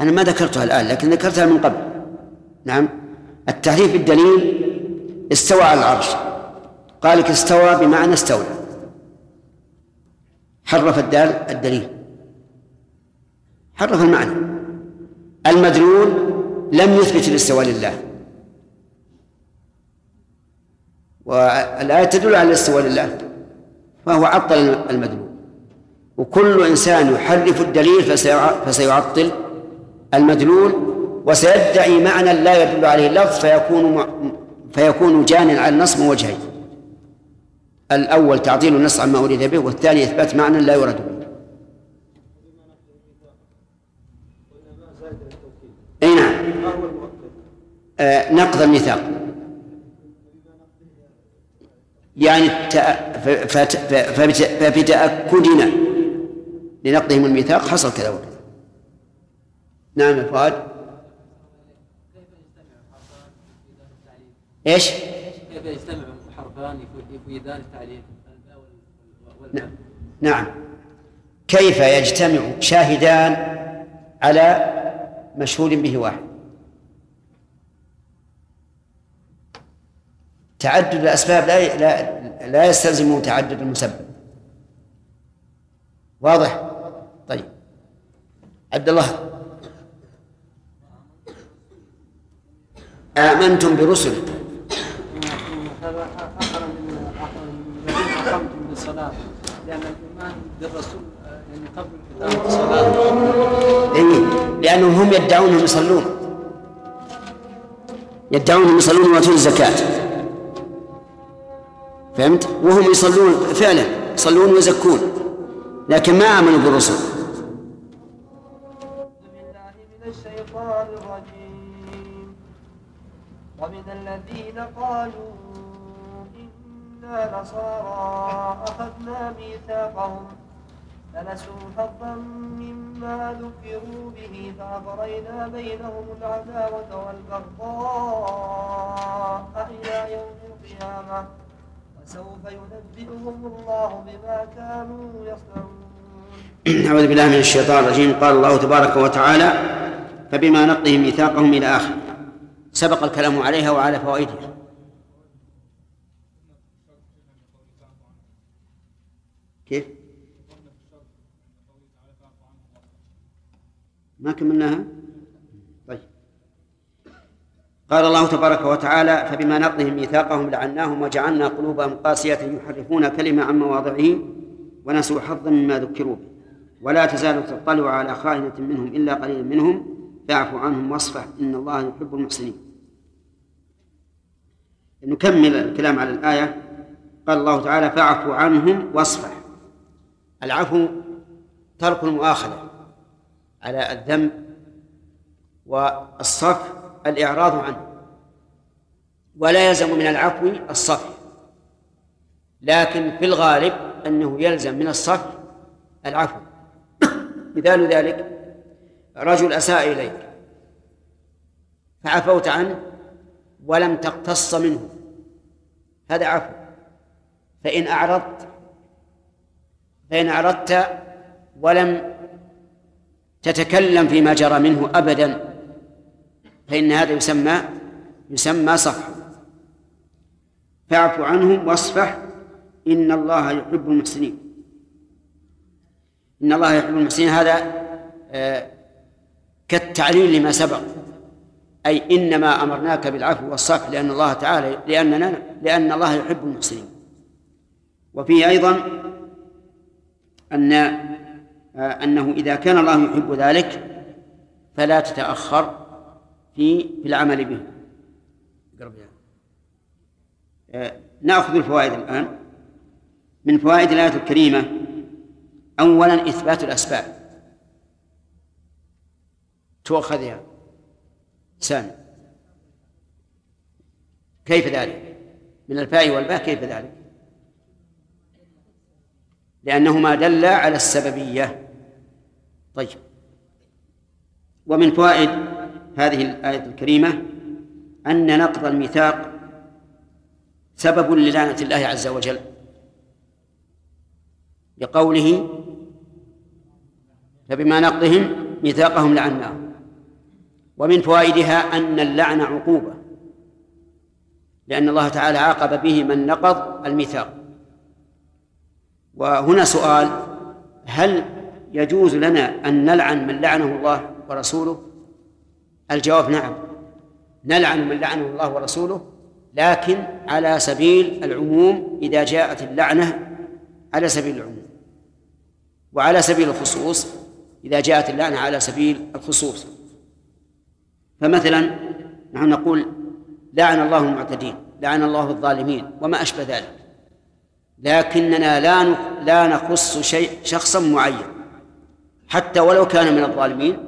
أنا ما ذكرتها الآن لكن ذكرتها من قبل. نعم. التحريف الدليل استوى على العرش. قال لك استوى بمعنى استولى. حرف الدال الدليل. حرف المعنى. المدلول لم يثبت الاستواء لله. والآية تدل على الاستواء لله فهو عطل المدلول وكل إنسان يحرف الدليل فسيعطل المدلول وسيدعي معنى لا يدل عليه اللفظ فيكون فيكون جانا على النص من وجهين. الأول تعطيل النص عما أريد به والثاني إثبات معنى لا يراد به. أي نعم. آه نقض الميثاق. يعني فبتأكدنا لنقضهم الميثاق حصل كذا وكذا. نعم يا فؤاد. إيش؟ كيف يجتمع حرفان يفيدان التعليل نعم. كيف يجتمع شاهدان على مشهود به واحد؟ تعدد الأسباب لا لا, لا يستلزم تعدد المسبب. واضح؟ طيب. عبد الله. آمنتم برسل. بالصلاه لأن الايمان بالرسول يعني قبل الصلاه إيه؟ لأنهم هم يدعون أنهم يصلون يدعون أنهم يصلون ويؤتون الزكاة. فهمت؟ وهم يصلون فعلا يصلون ويزكون لكن ما آمنوا بالرسل. ومن الذين قالوا إنا نصارى أخذنا ميثاقهم. فنسوا حظا مما ذكروا به فأغرينا بينهم العداوة والبغضاء إلى يوم القيامة. وسوف ينبئهم الله بما كانوا يصنعون أعوذ بالله من الشيطان الرجيم قال الله تبارك وتعالى فبما نقضهم ميثاقهم إلى آخره سبق الكلام عليها وعلى فوائدها كيف؟ ما كملناها؟ قال الله تبارك وتعالى فبما نقضهم ميثاقهم لعناهم وجعلنا قلوبهم قاسية يحرفون كلمة عن مواضعه ونسوا حظا مما ذكروا به. ولا تزال تطلع على خائنة منهم إلا قليلا منهم. فاعف عنهم واصفح إن الله يحب المحسنين. نكمل الكلام على الآية. قال الله تعالى فاعف عنهم واصفح. العفو ترك المؤاخذة على الذنب والصفح الإعراض عنه. ولا يلزم من العفو الصفح. لكن في الغالب أنه يلزم من الصفح العفو. مثال ذلك رجل أساء إليك فعفوت عنه ولم تقتص منه. هذا عفو. فإن أعرضت فإن أعرضت ولم تتكلم فيما جرى منه أبدا فإن هذا يسمى يسمى صفح. فاعف عنهم واصفح إن الله يحب المحسنين. إن الله يحب المحسنين. هذا آه، كالتعليل لما سبق. أي إنما أمرناك بالعفو والصفح لأن الله تعالى لأننا لأن الله يحب المحسنين. وفيه أيضا أن آه، أنه إذا كان الله يحب ذلك فلا تتأخر. في في العمل به. آه، نأخذ الفوائد الآن. من فوائد الآية الكريمة أولا إثبات الأسباب. تؤخذ يا سامي كيف ذلك؟ من الفاء والباء كيف ذلك؟ لأنهما دلا على السببية. طيب. ومن فوائد هذه الآية الكريمة أن نقض الميثاق سبب للعنة الله عز وجل. لقوله فبما نقضهم ميثاقهم لعناهم. ومن فوائدها أن اللعن عقوبة لأن الله تعالى عاقب به من نقض الميثاق. وهنا سؤال هل يجوز لنا أن نلعن من لعنه الله ورسوله؟ الجواب نعم. نلعن من لعنه الله ورسوله لكن على سبيل العموم إذا جاءت اللعنة على سبيل العموم. وعلى سبيل الخصوص إذا جاءت اللعنة على سبيل الخصوص. فمثلا نحن نقول لعن الله المعتدين لعن الله الظالمين وما أشبه ذلك. لكننا لا لا نخص شيء شخصا معين. حتى ولو كان من الظالمين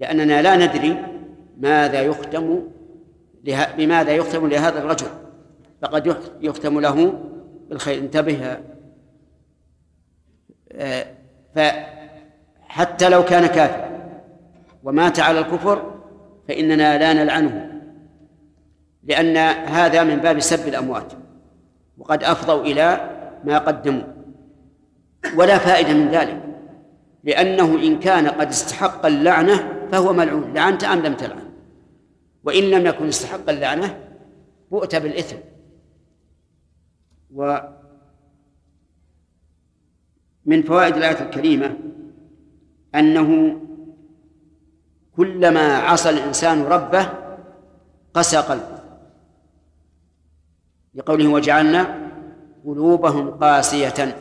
لأننا لا ندري ماذا يختم له... بماذا يختم لهذا الرجل. فقد يختم له بالخير. انتبه. آه، فحتى لو كان كافرا ومات على الكفر فإننا لا نلعنه لأن هذا من باب سب الأموات وقد أفضوا إلى ما قدموا. ولا فائدة من ذلك لأنه إن كان قد استحق اللعنة فهو ملعون لعنت أم لم تلعن؟ وإن لم يكن استحق اللعنة بؤت بالإثم. و من فوائد الآية الكريمة أنه كلما عصى الإنسان ربه قسى قلبه. لقوله وجعلنا قلوبهم قاسية.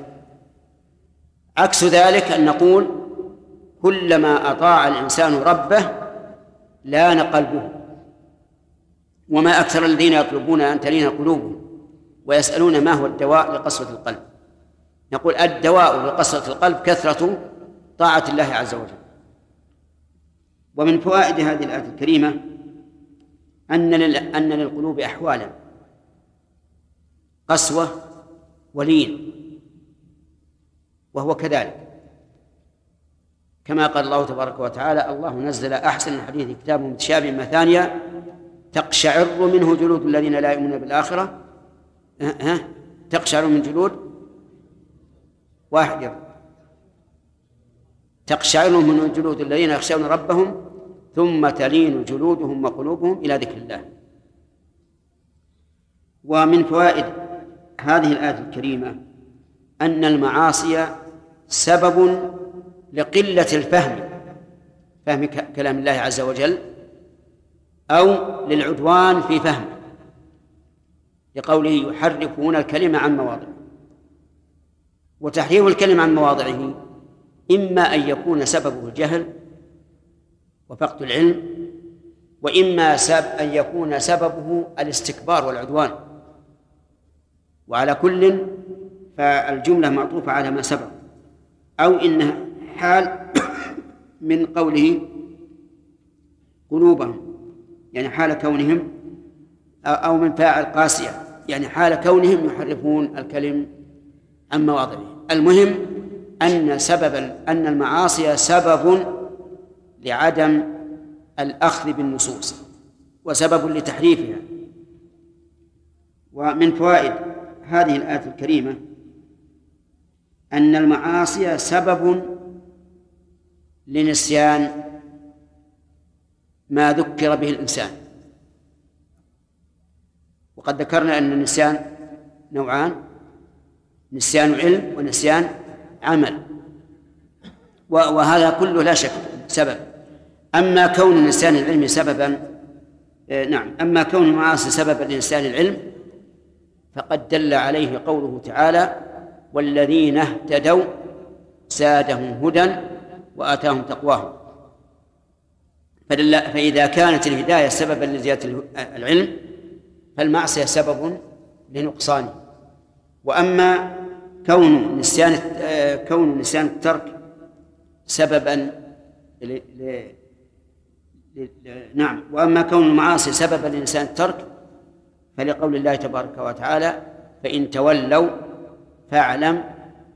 عكس ذلك أن نقول كلما أطاع الإنسان ربه لأن قلبه. وما أكثر الذين يطلبون أن تلين قلوبهم ويسألون ما هو الدواء لقسوة القلب. نقول الدواء لقسوة القلب كثرة طاعة الله عز وجل. ومن فوائد هذه الآية الكريمة أن أن للقلوب أحوالا. قسوة ولين. وهو كذلك. كما قال الله تبارك وتعالى الله نزل أحسن الحديث كتاب متشابه مثانيا تقشعر منه جلود الذين لا يؤمنون بالآخرة. ها تقشعر من جلود؟ واحد تقشعر من جلود الذين يخشون ربهم ثم تلين جلودهم وقلوبهم إلى ذكر الله. ومن فوائد هذه الآية الكريمة أن المعاصي سبب لقلة الفهم فهم كلام الله عز وجل أو للعدوان في فهمه لقوله يحرفون الكلمة عن مواضعه. وتحريف الكلمة عن مواضعه إما أن يكون سببه الجهل وفقد العلم وإما سب أن يكون سببه الاستكبار والعدوان. وعلى كل فالجملة معطوفة على ما سبق أو إنها حال من قوله قلوبهم يعني حال كونهم أو من فاعل قاسية يعني حال كونهم يحرفون الكلم عن مواضعه. المهم أن سبب أن المعاصي سبب لعدم الأخذ بالنصوص وسبب لتحريفها. ومن فوائد هذه الآية الكريمة أن المعاصي سبب لنسيان ما ذكر به الإنسان. وقد ذكرنا أن النسيان نوعان نسيان علم ونسيان عمل. وهذا كله لا شك سبب. أما كون النسيان العلم سببا آه، نعم. أما كون المعاصي سببا لنسيان العلم فقد دل عليه قوله تعالى والذين اهتدوا زادهم هدى وآتاهم تقواهم. فإذا كانت الهداية سببا لزيادة العلم فالمعصية سبب لنقصانه وأما كون نسيان كون نسيان الترك سببا ل... ل... ل... نعم. وأما كون المعاصي سببا لنسيان الترك فلقول الله تبارك وتعالى فإن تولوا فاعلم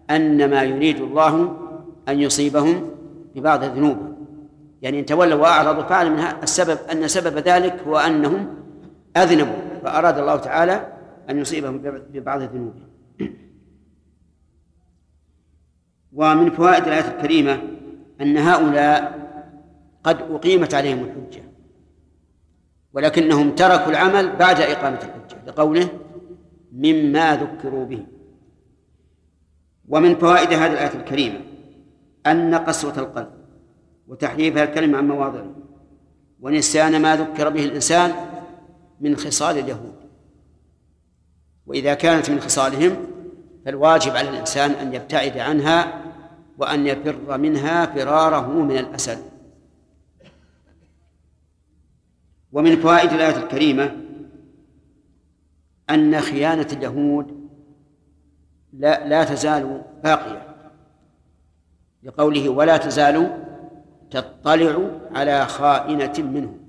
أنما يريد الله أن يصيبهم ببعض ذنوبهم يعني إن تولوا وأعرضوا فاعلم السبب أن سبب ذلك هو أنهم أذنبوا فأراد الله تعالى أن يصيبهم ببعض ذنوبهم ومن فوائد الآية الكريمة أن هؤلاء قد أقيمت عليهم الحجة ولكنهم تركوا العمل بعد إقامة الحجة لقوله مما ذكروا به. ومن فوائد هذه الآية الكريمة أن قسوة القلب وتحريفها الكلمة عن مواضعه. ونسيان ما ذكر به الإنسان من خصال اليهود. وإذا كانت من خصالهم فالواجب على الإنسان أن يبتعد عنها وأن يفر منها فراره من الأسد. ومن فوائد الآية الكريمة أن خيانة اليهود لا, لا تزال باقية. لقوله ولا تزال تطلع على خائنة منهم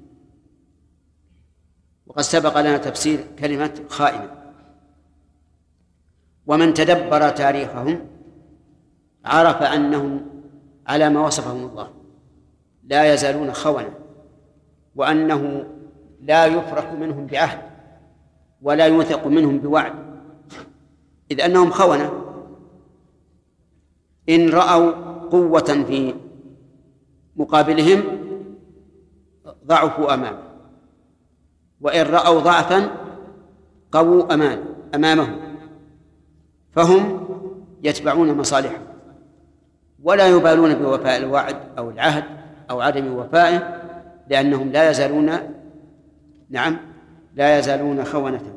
وقد سبق لنا تفسير كلمة خائنة. ومن تدبر تاريخهم عرف أنهم على ما وصفهم الله. لا يزالون خونة وأنه لا يفرح منهم بعهد ولا يوثق منهم بوعد. إذ أنهم خونة. إن رأوا قوة في مقابلهم ضعفوا أمامه. وإن رأوا ضعفا قووا أمان أمامهم. فهم يتبعون مصالحهم. ولا يبالون بوفاء الوعد أو العهد أو عدم وفائه لأنهم لا يزالون نعم لا يزالون خونة.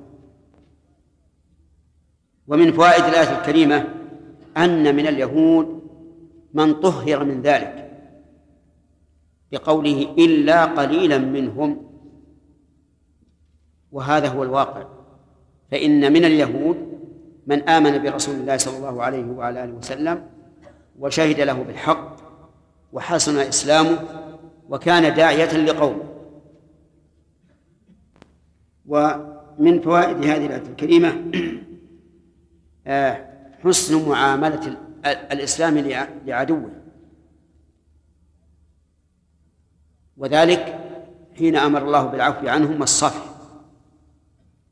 ومن فوائد الآية الكريمة أن من اليهود من طهر من ذلك. بقوله إلا قليلا منهم. وهذا هو الواقع. فإن من اليهود من آمن برسول الله صلى الله عليه وعلى آله وسلم وشهد له بالحق وحسن إسلامه وكان داعية لقومه. ومن فوائد هذه الآية الكريمة آه، حسن معاملة الإسلام لعدوه. وذلك حين أمر الله بالعفو عنهم والصفح.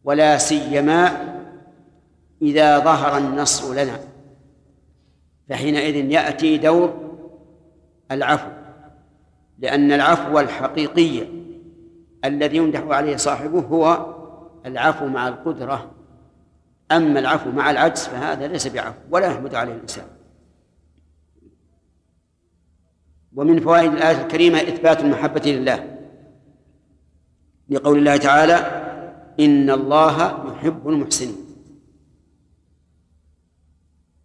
ولا سيما إذا ظهر النصر لنا. فحينئذ يأتي دور العفو. لأن العفو الحقيقي الذي يمدح عليه صاحبه هو العفو مع القدرة. أما العفو مع العجز فهذا ليس بعفو ولا يحمد عليه الإنسان. ومن فوائد الآية الكريمة إثبات المحبة لله. لقول الله تعالى إن الله يحب المحسنين.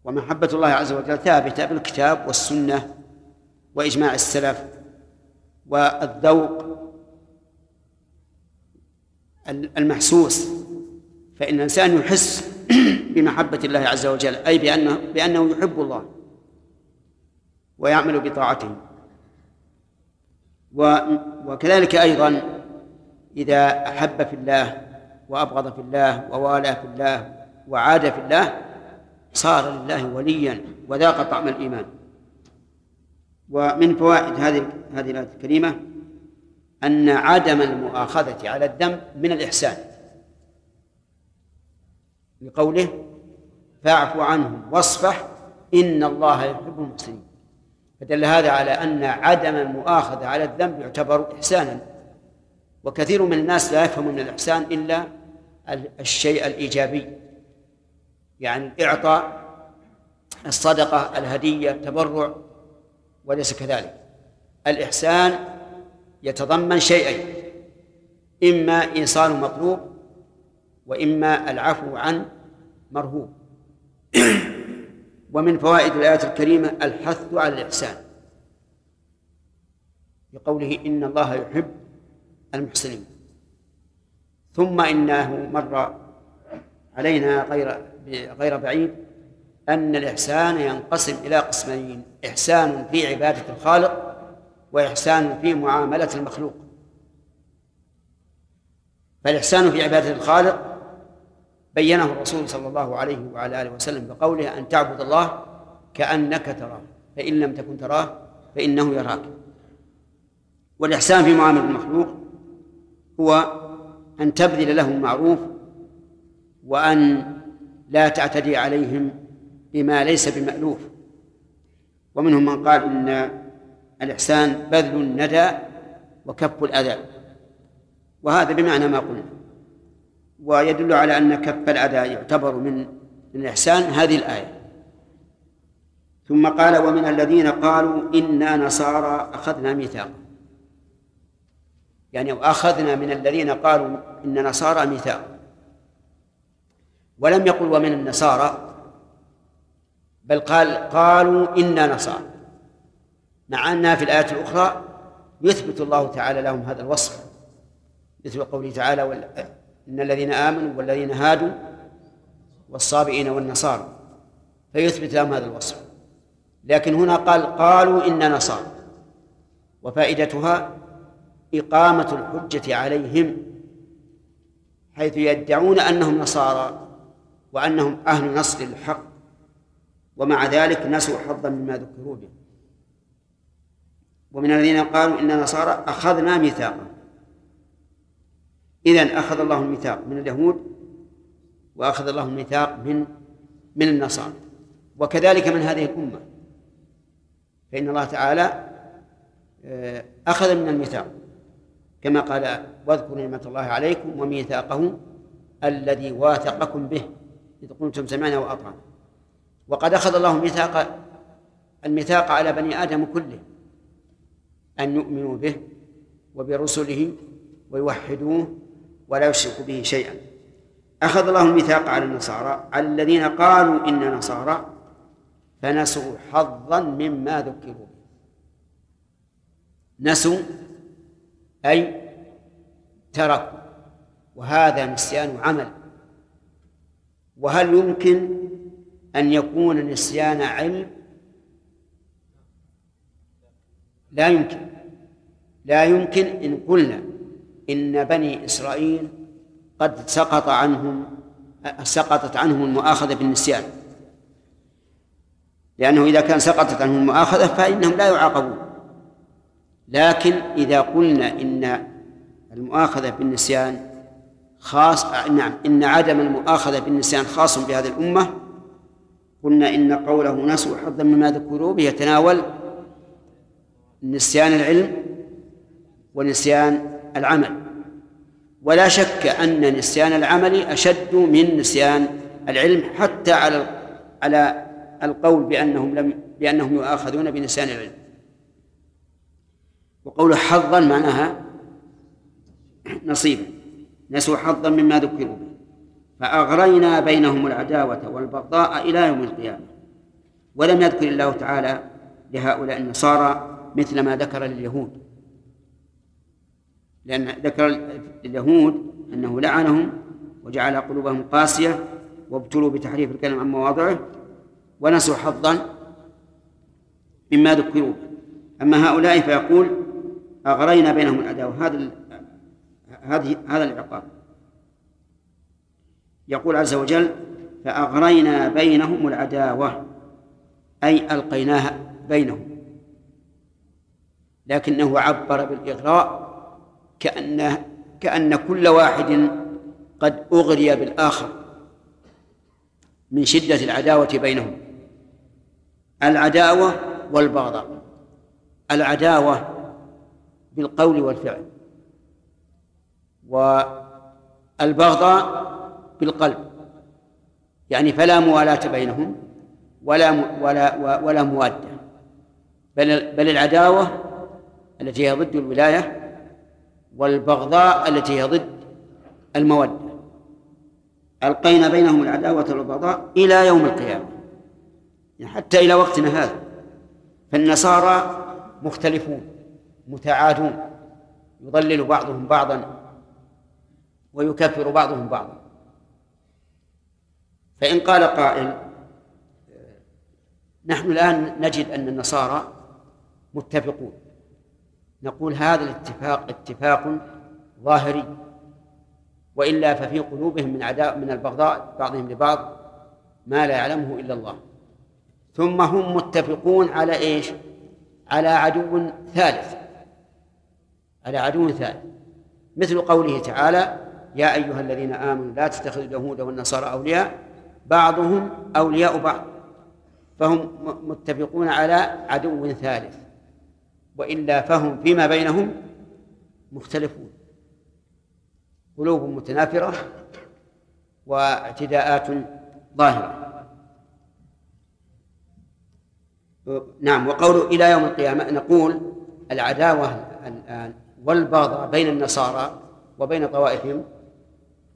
ومحبة الله عز وجل ثابتة بالكتاب والسنة وإجماع السلف والذوق المحسوس. فإن الإنسان يحس بمحبة الله عز وجل أي بأنه بأنه يحب الله ويعمل بطاعته. وكذلك أيضا إذا أحب في الله وأبغض في الله ووالى في الله وعاد في الله صار لله وليا وذاق طعم الإيمان. ومن فوائد هذه هذه الآية الكريمة أن عدم المؤاخذة على الذنب من الإحسان. لقوله فاعف عنهم واصفح إن الله يحب المحسنين. فدل هذا على أن عدم المؤاخذة على الذنب يعتبر إحسانا. وكثير من الناس لا يفهم من الإحسان إلا الشيء الإيجابي. يعني الإعطاء الصدقة الهدية التبرع وليس كذلك. الإحسان يتضمن شيئين إما إيصال مطلوب وإما العفو عن مرهوب. ومن فوائد الآية الكريمة الحث على الإحسان. بقوله إن الله يحب المحسنين. ثم إنه مر علينا غير غير بعيد أن الإحسان ينقسم إلى قسمين إحسان في عبادة الخالق وإحسان في معاملة المخلوق. فالإحسان في عبادة الخالق بينه الرسول صلى الله عليه وعلى آله وسلم بقوله أن تعبد الله كأنك تراه فإن لم تكن تراه فإنه يراك. والإحسان في معاملة المخلوق هو أن تبذل لهم معروف وأن لا تعتدي عليهم بما ليس بمألوف. ومنهم من قال إن الإحسان بذل الندى وكف الأذى. وهذا بمعنى ما قلنا. ويدل على أن كف الأذى يعتبر من من الإحسان هذه الآية. ثم قال ومن الذين قالوا إنا نصارى أخذنا ميثاقا يعني أخذنا من الذين قالوا إن نصارى ميثاقا ولم يقل ومن النصارى بل قال قالوا إنا نصارى. مع أنها في الآية الأخرى يثبت الله تعالى لهم هذا الوصف. مثل قوله تعالى إن الذين آمنوا والذين هادوا والصابئين والنصارى فيثبت لهم هذا الوصف. لكن هنا قال قالوا إن نصارى. وفائدتها إقامة الحجة عليهم حيث يدعون أنهم نصارى وأنهم أهل نصر الحق ومع ذلك نسوا حظا مما ذكروا به. ومن الذين قالوا إن نصارى أخذنا ميثاقا إذن أخذ الله الميثاق من اليهود وأخذ الله الميثاق من من النصارى. وكذلك من هذه الأمة. فإن الله تعالى آه، أخذ من الميثاق. كما قال واذكروا نعمة الله عليكم وميثاقه الذي واثقكم به إذ قلتم سمعنا وأطعنا. وقد أخذ الله ميثاق الميثاق على بني آدم كله أن يؤمنوا به وبرسله ويوحدوه ولا يشركوا به شيئا. أخذ الله الميثاق على النصارى. الذين قالوا إن نصارى فنسوا حظا مما ذكروا به. نسوا أي تركوا. وهذا نسيان عمل. وهل يمكن أن يكون نسيان علم؟ لا يمكن. لا يمكن إن قلنا إن بني إسرائيل قد سقط عنهم سقطت عنهم المؤاخذة بالنسيان. لأنه إذا كان سقطت عنهم المؤاخذة فإنهم لا يعاقبون. لكن إذا قلنا إن المؤاخذة بالنسيان خاص نعم إن عدم المؤاخذة بالنسيان خاص بهذه الأمة قلنا إن قوله نسوا حظا مما ذكروا به يتناول نسيان العلم ونسيان العمل. ولا شك أن نسيان العمل أشد من نسيان العلم حتى على على القول بأنهم لم بأنهم يؤاخذون بنسيان العلم. وقول حظا معناها نصيبا نسوا حظا مما ذكروا به. فأغرينا بينهم العداوة والبغضاء إلى يوم القيامة. ولم يذكر الله تعالى لهؤلاء النصارى مثل ما ذكر لليهود. لأن ذكر لليهود أنه لعنهم وجعل قلوبهم قاسية وابتلوا بتحريف الكلم عن مواضعه ونسوا حظا مما ذكروا أما هؤلاء فيقول أغرينا بينهم العداوة. هذا هذه هذا العقاب. يقول عز وجل فأغرينا بينهم العداوة أي ألقيناها بينهم. لكنه عبر بالإغراء كأنه كأن كل واحد قد أغري بالآخر من شدة العداوة بينهم. العداوة والبغضاء العداوة بالقول والفعل. والبغضاء بالقلب. يعني فلا موالاة بينهم ولا ولا ولا موادة. بل بل العداوة التي هي ضد الولاية والبغضاء التي هي ضد المودة ألقينا بينهم العداوة والبغضاء إلى يوم القيامة يعني حتى إلى وقتنا هذا فالنصارى مختلفون متعادون يضلل بعضهم بعضا ويكفر بعضهم بعضا. فإن قال قائل نحن الآن نجد أن النصارى متفقون نقول هذا الاتفاق اتفاق ظاهري. وإلا ففي قلوبهم من عداء من البغضاء بعضهم لبعض ما لا يعلمه إلا الله. ثم هم متفقون على إيش؟ على عدو ثالث. على عدو ثالث. مثل قوله تعالى يا أيها الذين آمنوا لا تتخذوا اليهود والنصارى أولياء. بعضهم أولياء بعض. فهم متفقون على عدو ثالث. وإلا فهم فيما بينهم مختلفون. قلوب متنافرة واعتداءات ظاهرة. نعم وقول إلى يوم القيامة نقول العداوة الآن والبغضاء بين النصارى وبين طوائفهم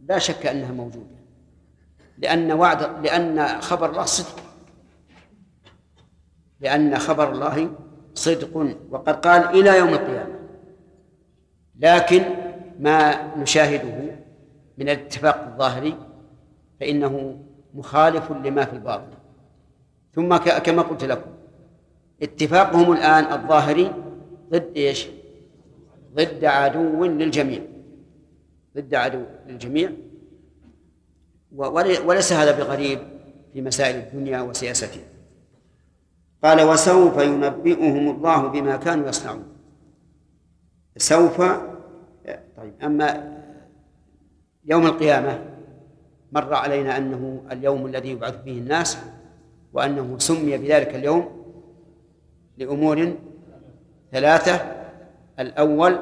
لا شك أنها موجودة. لأن وعد لأن خبر الله صدق. لأن خبر الله صدق وقد قال إلى يوم القيامة. لكن ما نشاهده من الاتفاق الظاهري فإنه مخالف لما في الباطن. ثم كما قلت لكم اتفاقهم الآن الظاهري ضد إيش؟ ضد عدو للجميع. ضد عدو للجميع. وليس هذا بغريب في مسائل الدنيا وسياستها قال وسوف ينبئهم الله بما كانوا يصنعون. سوف طيب أما يوم القيامة مر علينا أنه اليوم الذي يبعث فيه الناس وأنه سمي بذلك اليوم لأمور ثلاثة. الأول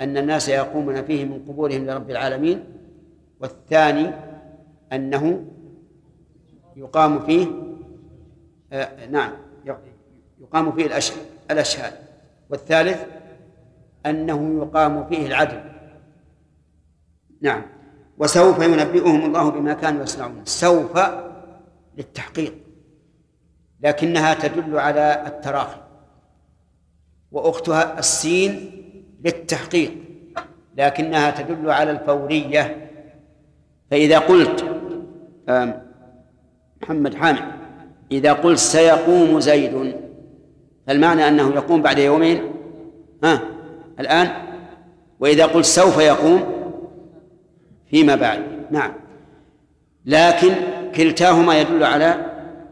أن الناس يقومون فيه من قبورهم لرب العالمين. والثاني أنه يقام فيه آه نعم يقام فيه الأشهاد. والثالث أنه يقام فيه العدل. نعم. وسوف ينبئهم الله بما كانوا يصنعون. سوف للتحقيق. لكنها تدل على التراخي. وأختها السين للتحقيق. لكنها تدل على الفورية. فإذا قلت محمد حامد إذا قلت سيقوم زيد فالمعنى أنه يقوم بعد يومين؟ ها؟ الآن؟ وإذا قلت سوف يقوم فيما بعد. نعم. لكن كلتاهما يدل على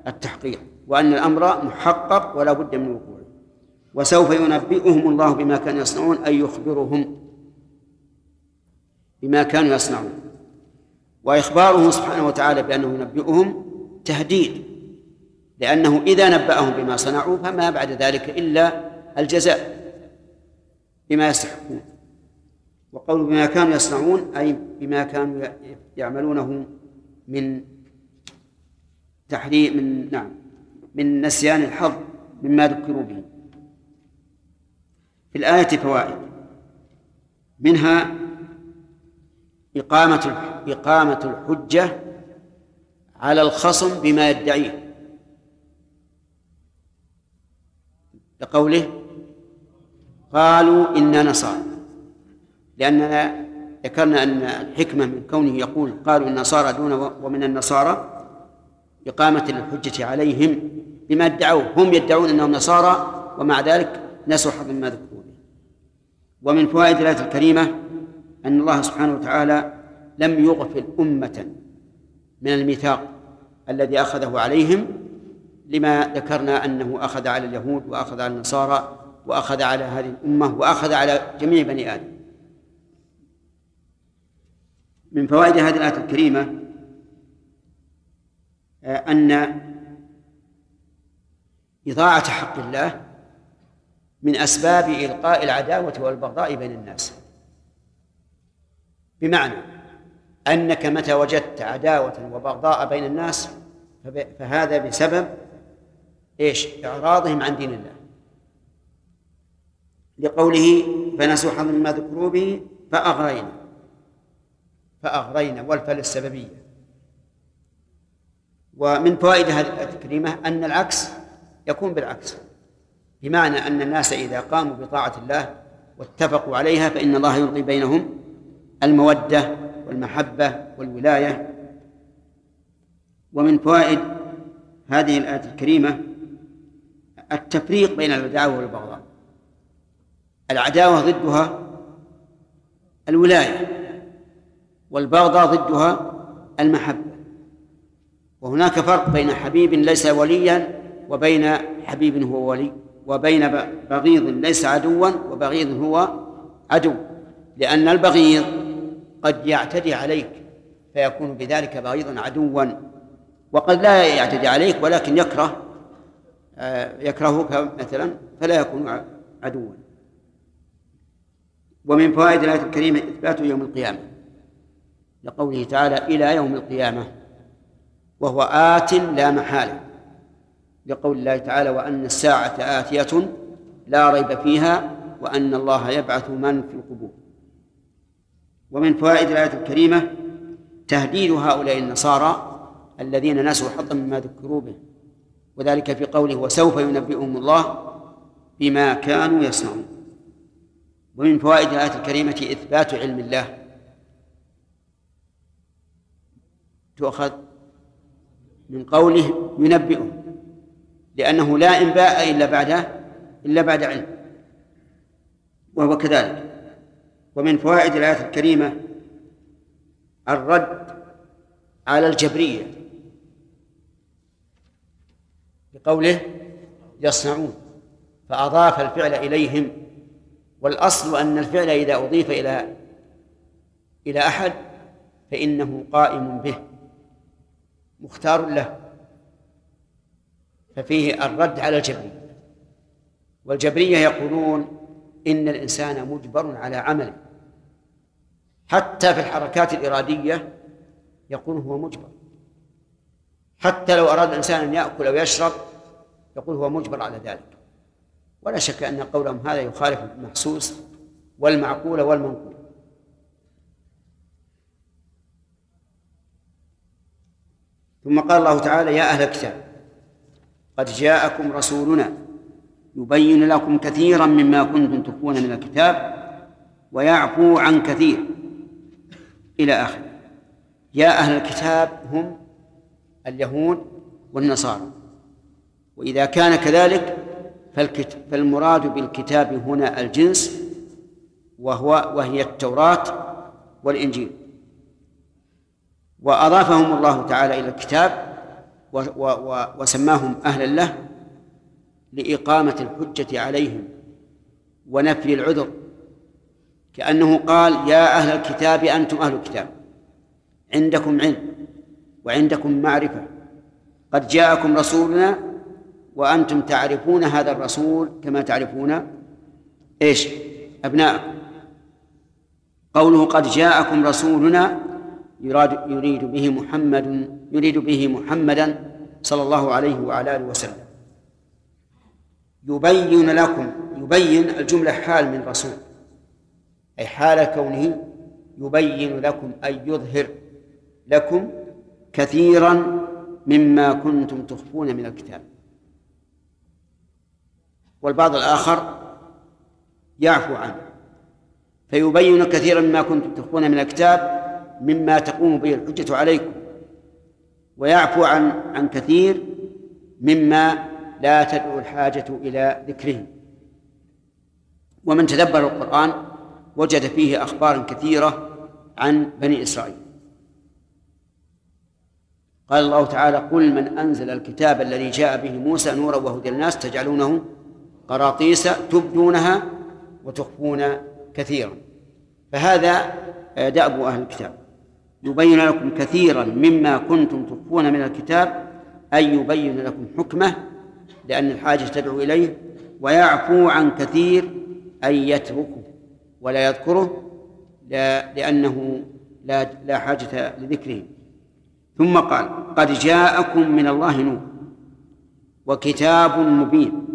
التحقيق وأن الأمر محقق ولا بد من وقوعه. وسوف ينبئهم الله بما كانوا يصنعون أي يخبرهم بما كانوا يصنعون. وإخباره سبحانه وتعالى بأنه ينبئهم تهديد. لأنه إذا نبأهم بما صنعوا فما بعد ذلك إلا الجزاء بما يستحقون. وقول بما كانوا يصنعون أي بما كانوا يعملونه من تحريم من نعم من نسيان الحظ مما ذكروا به. في الآية فوائد. منها إقامة إقامة الحجة على الخصم بما يدعيه. لقوله قالوا إنا نصارى. لأننا ذكرنا أن الحكمة من كونه يقول قالوا النصارى دون ومن النصارى إقامة الحجة عليهم بما ادعوه. هم يدعون أنهم نصارى ومع ذلك نسوا حظا ما ذكروا ومن فوائد الآية الكريمة أن الله سبحانه وتعالى لم يغفل أمة من الميثاق الذي أخذه عليهم لما ذكرنا أنه أخذ على اليهود وأخذ على النصارى وأخذ على هذه الأمة وأخذ على جميع بني آدم. من فوائد هذه الآية الكريمة آه، أن إضاعة حق الله من أسباب إلقاء العداوة والبغضاء بين الناس. بمعنى أنك متى وجدت عداوة وبغضاء بين الناس فهذا بسبب إيش؟ إعراضهم عن دين الله. لقوله فنسوا حظا مما ذكروا به فأغرينا. فأغرينا والفل السببية. ومن فوائد هذه الآية الكريمة أن العكس يكون بالعكس. بمعنى أن الناس إذا قاموا بطاعة الله واتفقوا عليها فإن الله يلقي بينهم المودة والمحبة والولاية. ومن فوائد هذه الآية الكريمة التفريق بين العداوة والبغضاء. العداوة ضدها الولاية والبغضاء ضدها المحبة. وهناك فرق بين حبيب ليس وليا وبين حبيب هو ولي وبين بغيض ليس عدوا وبغيض هو عدو. لأن البغيض قد يعتدي عليك فيكون بذلك بغيضا عدوا وقد لا يعتدي عليك ولكن يكره يكرهك مثلا فلا يكون عدوا. ومن فوائد الآية الكريمة إثبات يوم القيامة. لقوله تعالى إلى يوم القيامة وهو آت لا محالة لقول الله تعالى وأن الساعة آتية لا ريب فيها وأن الله يبعث من في القبور. ومن فوائد الآية الكريمة تهديد هؤلاء النصارى الذين نسوا حظا مما ذكروا به. وذلك في قوله وسوف ينبئهم الله بما كانوا يصنعون. ومن فوائد الآية الكريمة إثبات علم الله. تؤخذ من قوله ينبئهم لأنه لا إنباء إلا بعد إلا بعد علم وهو كذلك. ومن فوائد الآية الكريمة الرد على الجبرية. بقوله يصنعون فأضاف الفعل إليهم والأصل أن الفعل إذا أضيف إلى إلى أحد فإنه قائم به مختار له ففيه الرد على الجبرية والجبرية يقولون إن الإنسان مجبر على عمله حتى في الحركات الإرادية يقول هو مجبر. حتى لو أراد الإنسان أن يأكل أو يشرب يقول هو مجبر على ذلك. ولا شك أن قولهم هذا يخالف المحسوس والمعقول والمنقول. ثم قال الله تعالى يا أهل الكتاب قد جاءكم رسولنا يبين لكم كثيرا مما كنتم تخفون من الكتاب ويعفو عن كثير إلى آخره. يا أهل الكتاب هم اليهود والنصارى. وإذا كان كذلك فالمراد بالكتاب هنا الجنس وهو وهي التوراة والإنجيل. وأضافهم الله تعالى إلى الكتاب وسماهم أهلا له لإقامة الحجة عليهم ونفي العذر. كأنه قال يا أهل الكتاب أنتم أهل الكتاب عندكم علم وعندكم معرفة. قد جاءكم رسولنا وأنتم تعرفون هذا الرسول كما تعرفون إيش؟ أبناءكم قوله قد جاءكم رسولنا يراد يريد به محمد يريد به محمدا صلى الله عليه وعلى آله وسلم. يبين لكم يبين الجملة حال من رسول. أي حال كونه يبين لكم أي يظهر لكم كثيرا مما كنتم تخفون من الكتاب. والبعض الآخر يعفو عنه. فيبين كثيرا مما كنتم تخفون من الكتاب مما تقوم به الحجة عليكم ويعفو عن عن كثير مما لا تدعو الحاجة إلى ذكره. ومن تدبر القرآن وجد فيه أخبارا كثيرة عن بني إسرائيل. قال الله تعالى قل من أنزل الكتاب الذي جاء به موسى نورا وهدى للناس تجعلونه قراطيس تبدونها وتخفون كثيرا. فهذا دأب أهل الكتاب. يبين لكم كثيرا مما كنتم تخفون من الكتاب أي يبين لكم حكمه لأن الحاجة تدعو إليه ويعفو عن كثير أي يتركه ولا يذكره لأنه لا لا حاجة لذكره. ثم قال قد جاءكم من الله نور وكتاب مبين.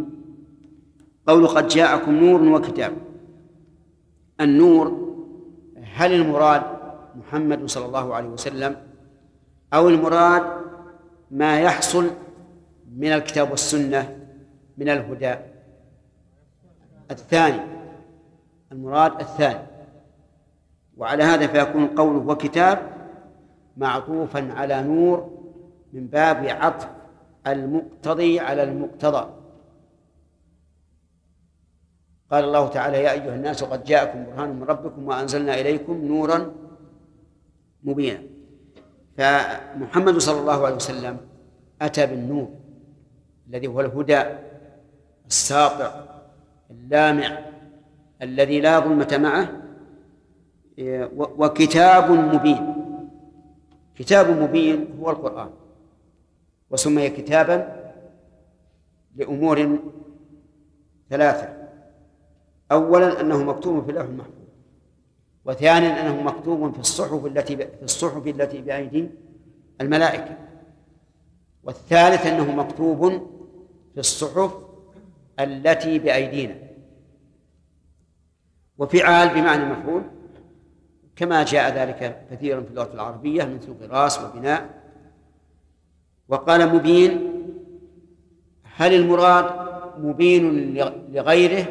قول قد جاءكم نور وكتاب. النور هل المراد محمد صلى الله عليه وسلم أو المراد ما يحصل من الكتاب والسنة من الهدى؟ الثاني المراد الثاني. وعلى هذا فيكون قوله وكتاب معطوفا على نور من باب عطف المقتضي على المقتضى. قال الله تعالى يا أيها الناس قد جاءكم برهان من ربكم وأنزلنا إليكم نورا مبينا. فمحمد صلى الله عليه وسلم أتى بالنور الذي هو الهدى الساطع اللامع الذي لا ظلمة معه وكتاب مبين. كتاب مبين هو القرآن. وسمي كتابا لأمور ثلاثة. أولا أنه مكتوب في اللوح المحفوظ وثانيا أنه مكتوب في الصحف التي في الصحف التي بأيدي الملائكة والثالث أنه مكتوب في الصحف التي بأيدينا. وفعال بمعنى مفعول كما جاء ذلك كثيرا في اللغة العربية مثل قراص وبناء. وقال مبين هل المراد مبين لغيره؟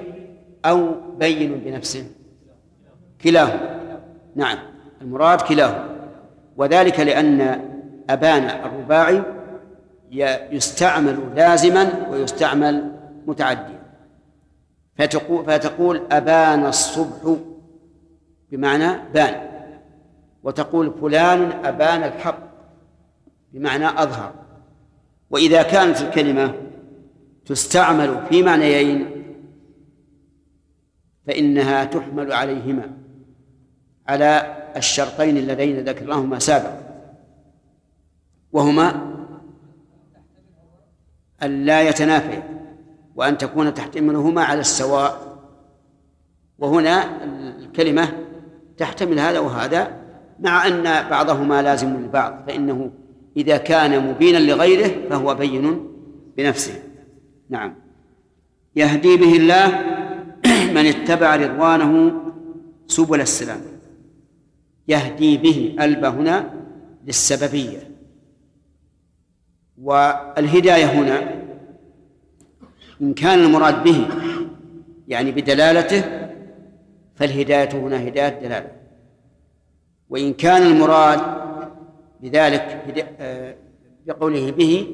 أو بين بنفسه كلاهما. نعم. المراد كلاهما. وذلك لأن أبان الرباعي يستعمل لازما ويستعمل متعديا. فتقول, فتقول أبان الصبح بمعنى بان. وتقول فلان أبان الحق بمعنى أظهر. وإذا كانت الكلمة تستعمل في معنيين فإنها تحمل عليهما على الشرطين اللذين ذكرناهما سابقا وهما أن لا يتنافيا وأن تكون تحتملهما على السواء. وهنا الكلمة تحتمل هذا وهذا مع أن بعضهما لازم للبعض فإنه إذا كان مبينا لغيره فهو بين بنفسه. نعم. يهدي به الله من اتبع رضوانه سبل السلام يهدي به ألب هنا للسببية. والهداية هنا إن كان المراد به يعني بدلالته فالهداية هنا هداية دلالة وإن كان المراد بذلك آه، بقوله به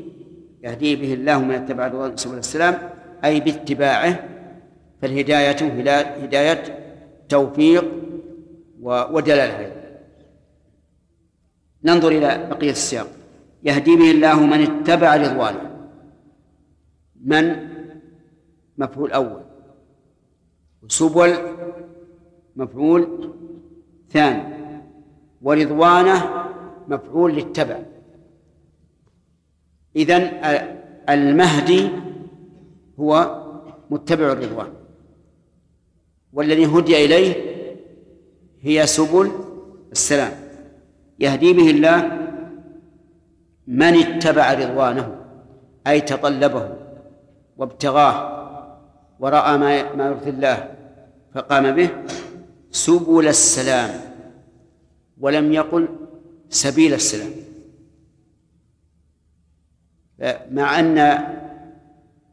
يهدي به الله من اتبع رضوان سبل السلام أي باتباعه فالهداية هداية توفيق ودلالة ننظر إلى بقية السياق. يهدي به الله من اتبع رضوانه. من؟ مفعول أول. وسبل؟ مفعول ثاني. ورضوانه؟ مفعول للتبع. إذن المهدي هو متبع الرضوان. والذي هدي إليه هي سبل السلام. يهدي به الله من اتبع رضوانه أي تطلبه وابتغاه ورأى ما ما يرضي الله فقام به. سبل السلام ولم يقل سبيل السلام. مع أن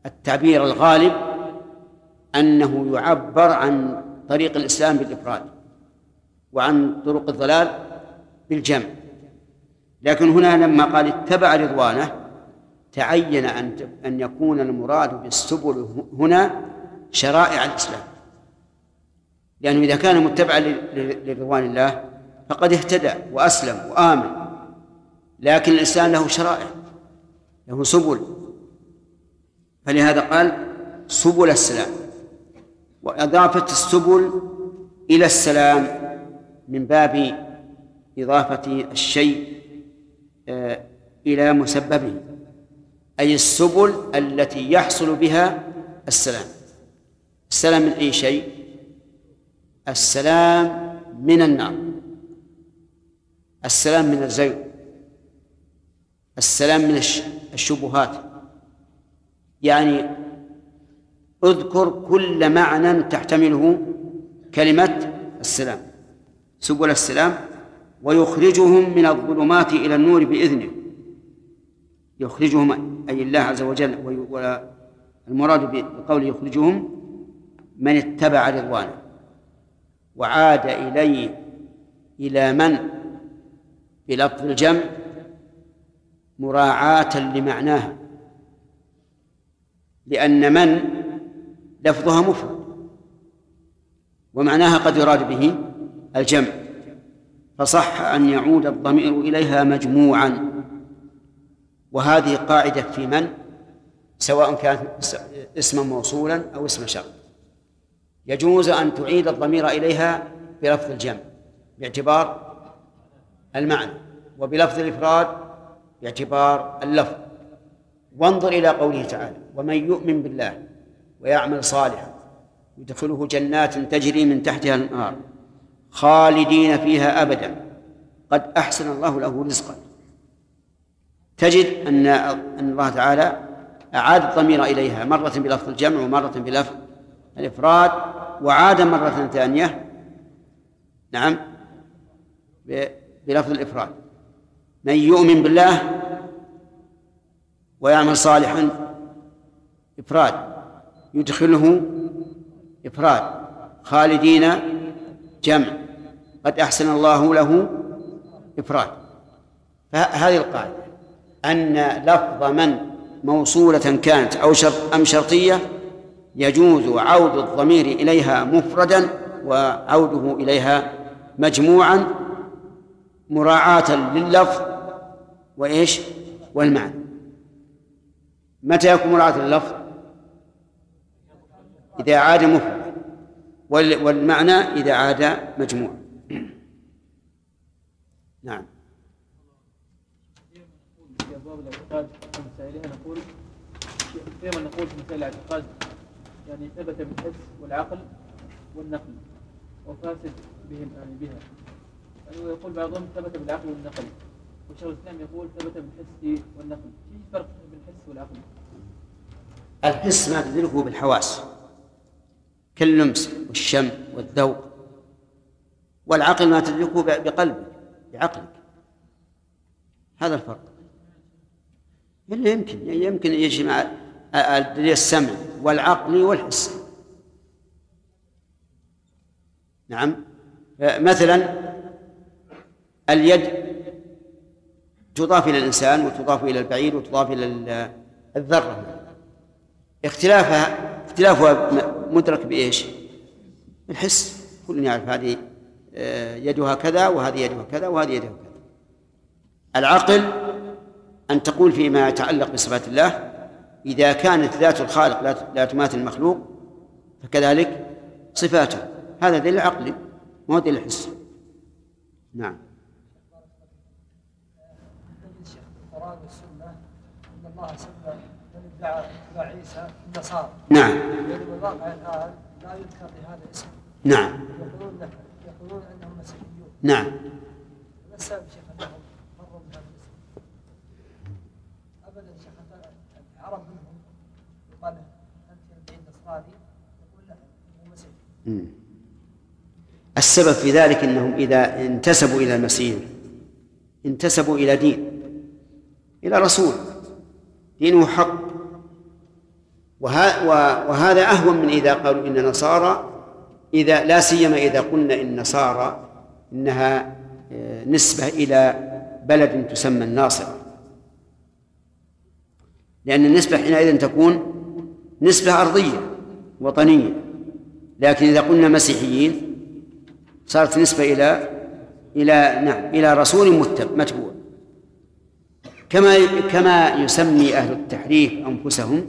التعبير الغالب أنه يعبر عن طريق الإسلام بالإفراد وعن طرق الضلال بالجمع. لكن هنا لما قال اتبع رضوانه تعين أن أن يكون المراد بالسبل هنا شرائع الإسلام. لأنه إذا كان متبعا لرضوان الله فقد اهتدى وأسلم وآمن. لكن الإنسان له شرائع له سبل. فلهذا قال سبل السلام. وإضافة السبل إلى السلام من باب إضافة الشيء آه، إلى مسببه أي السبل التي يحصل بها السلام. السلام من أي شيء؟ السلام من النار. السلام من الزيغ. السلام من الشبهات. يعني اذكر كل معنى تحتمله كلمة السلام. سبل السلام ويخرجهم من الظلمات إلى النور بإذنه. يخرجهم أي الله عز وجل والمراد بقوله يخرجهم من اتبع رضوانه. وعاد إليه إلى من؟ بلفظ الجمع مراعاة لمعناها. لأن من؟ لفظها مفرد. ومعناها قد يراد به الجمع. فصح أن يعود الضمير إليها مجموعا. وهذه قاعدة في من؟ سواء كان اسما موصولا أو اسم شرط. يجوز أن تعيد الضمير إليها بلفظ الجمع باعتبار المعنى وبلفظ الإفراد باعتبار اللفظ. وانظر إلى قوله تعالى ومن يؤمن بالله ويعمل صالحا. يدخله جنات تجري من تحتها الأنهار. خالدين فيها أبدا. قد أحسن الله له رزقا. تجد أن أن الله تعالى أعاد الضمير إليها مرة بلفظ الجمع ومرة بلفظ الإفراد وعاد مرة ثانية نعم بلفظ الإفراد. من يؤمن بالله ويعمل صالحا إفراد. يدخله إفراد خالدين جمع قد أحسن الله له إفراد. فهذه القاعدة أن لفظ من موصولة كانت أو شرط أم شرطية يجوز عود الضمير إليها مفردا وعوده إليها مجموعا مراعاة لللفظ وإيش؟ والمعنى. متى يكون مراعاة لللفظ؟ إذا عاد مفرد. والمعنى إذا عاد مجموع. نعم. في ابواب الاعتقاد نقول دائما نقول في مسائل الاعتقاد يعني ثبت بالحس والعقل والنقل. وفاسد بهم يعني بها يعني يقول بعضهم ثبت بالعقل والنقل وشيخ الاسلام يقول ثبت بالحس والنقل. في فرق بين الحس والعقل الحس ما تدركه بالحواس كاللمس والشم والذوق. والعقل ما تدركه بقلبك بعقلك. هذا الفرق. إلا يمكن يمكن يجمع السمع والعقل والحس. نعم. مثلا اليد تضاف إلى الإنسان وتضاف إلى البعير وتضاف إلى الذرة. اختلافها اختلافها مدرك بإيش؟ بالحس كل يعرف هذه آه، يدها كذا وهذه يدها كذا وهذه يدها كذا. العقل أن تقول فيما يتعلق بصفات الله إذا كانت ذات الخالق لا تماثل المخلوق فكذلك صفاته. هذا دليل عقلي ما هو دليل حسي نعم. القرآن أن الله سمى عيسى النصارى. نعم. يعني الواقع الآن لا يذكر بهذا الاسم نعم. يقولون يقولون أنهم مسيحيون. نعم. ما السبب شيخ أنهم مروا بهذا الاسم؟ أبدا شيخ العرب منهم يقال أنت نصراني يقول لا هو مسيحي. السبب في ذلك إنهم إذا انتسبوا إلى المسيح انتسبوا إلى دين إلى رسول. دينه حق. وهذا أهون من إذا قالوا إن نصارى إذا لا سيما إذا قلنا إن نصارى إنها آه، نسبة إلى بلد تسمى الناصره لأن النسبة حينئذ تكون نسبة أرضية وطنية. لكن إذا قلنا مسيحيين صارت نسبة إلى إلى نعم إلى رسول متبوع. كما كما يسمي أهل التحريف أنفسهم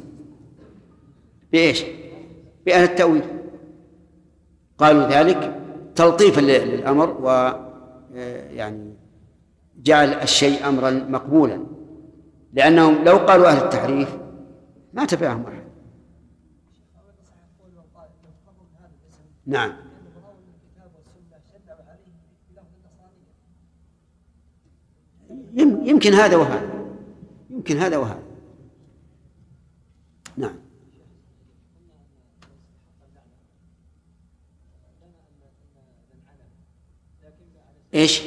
بإيش؟ بأهل التأويل. قالوا ذلك تلطيفا للأمر و آه، يعني جعل الشيء أمرا مقبولا. لأنهم لو قالوا أهل التحريف ما تبعهم أحد. نعم. يمكن هذا وهذا. يمكن هذا وهذا نعم إيش؟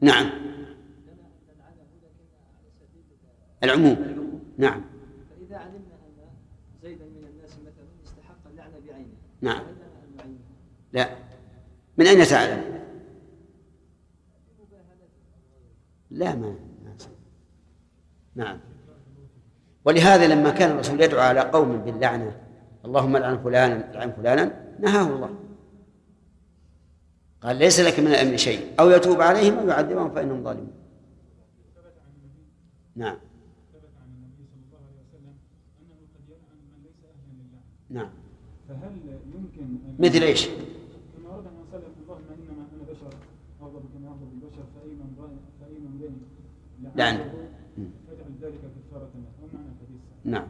نعم. العموم. نعم. فإذا علمنا أن زيدا من الناس مثلا يستحق اللعنة بعينه نعم. لا. من أين تعلم؟ لا ما نعم. ولهذا لما كان الرسول يدعو على قوم باللعنة اللهم لعن فلانا لعن فلانا نهاه الله. قال ليس لك من الأمر شيء. أو يتوب عليهم أو يعذبهم فإنهم ظالمون. نعم. نعم. فهل يمكن مثل إيش؟ لعن فاجعل ذلك كفارة له معنى الحديث نعم.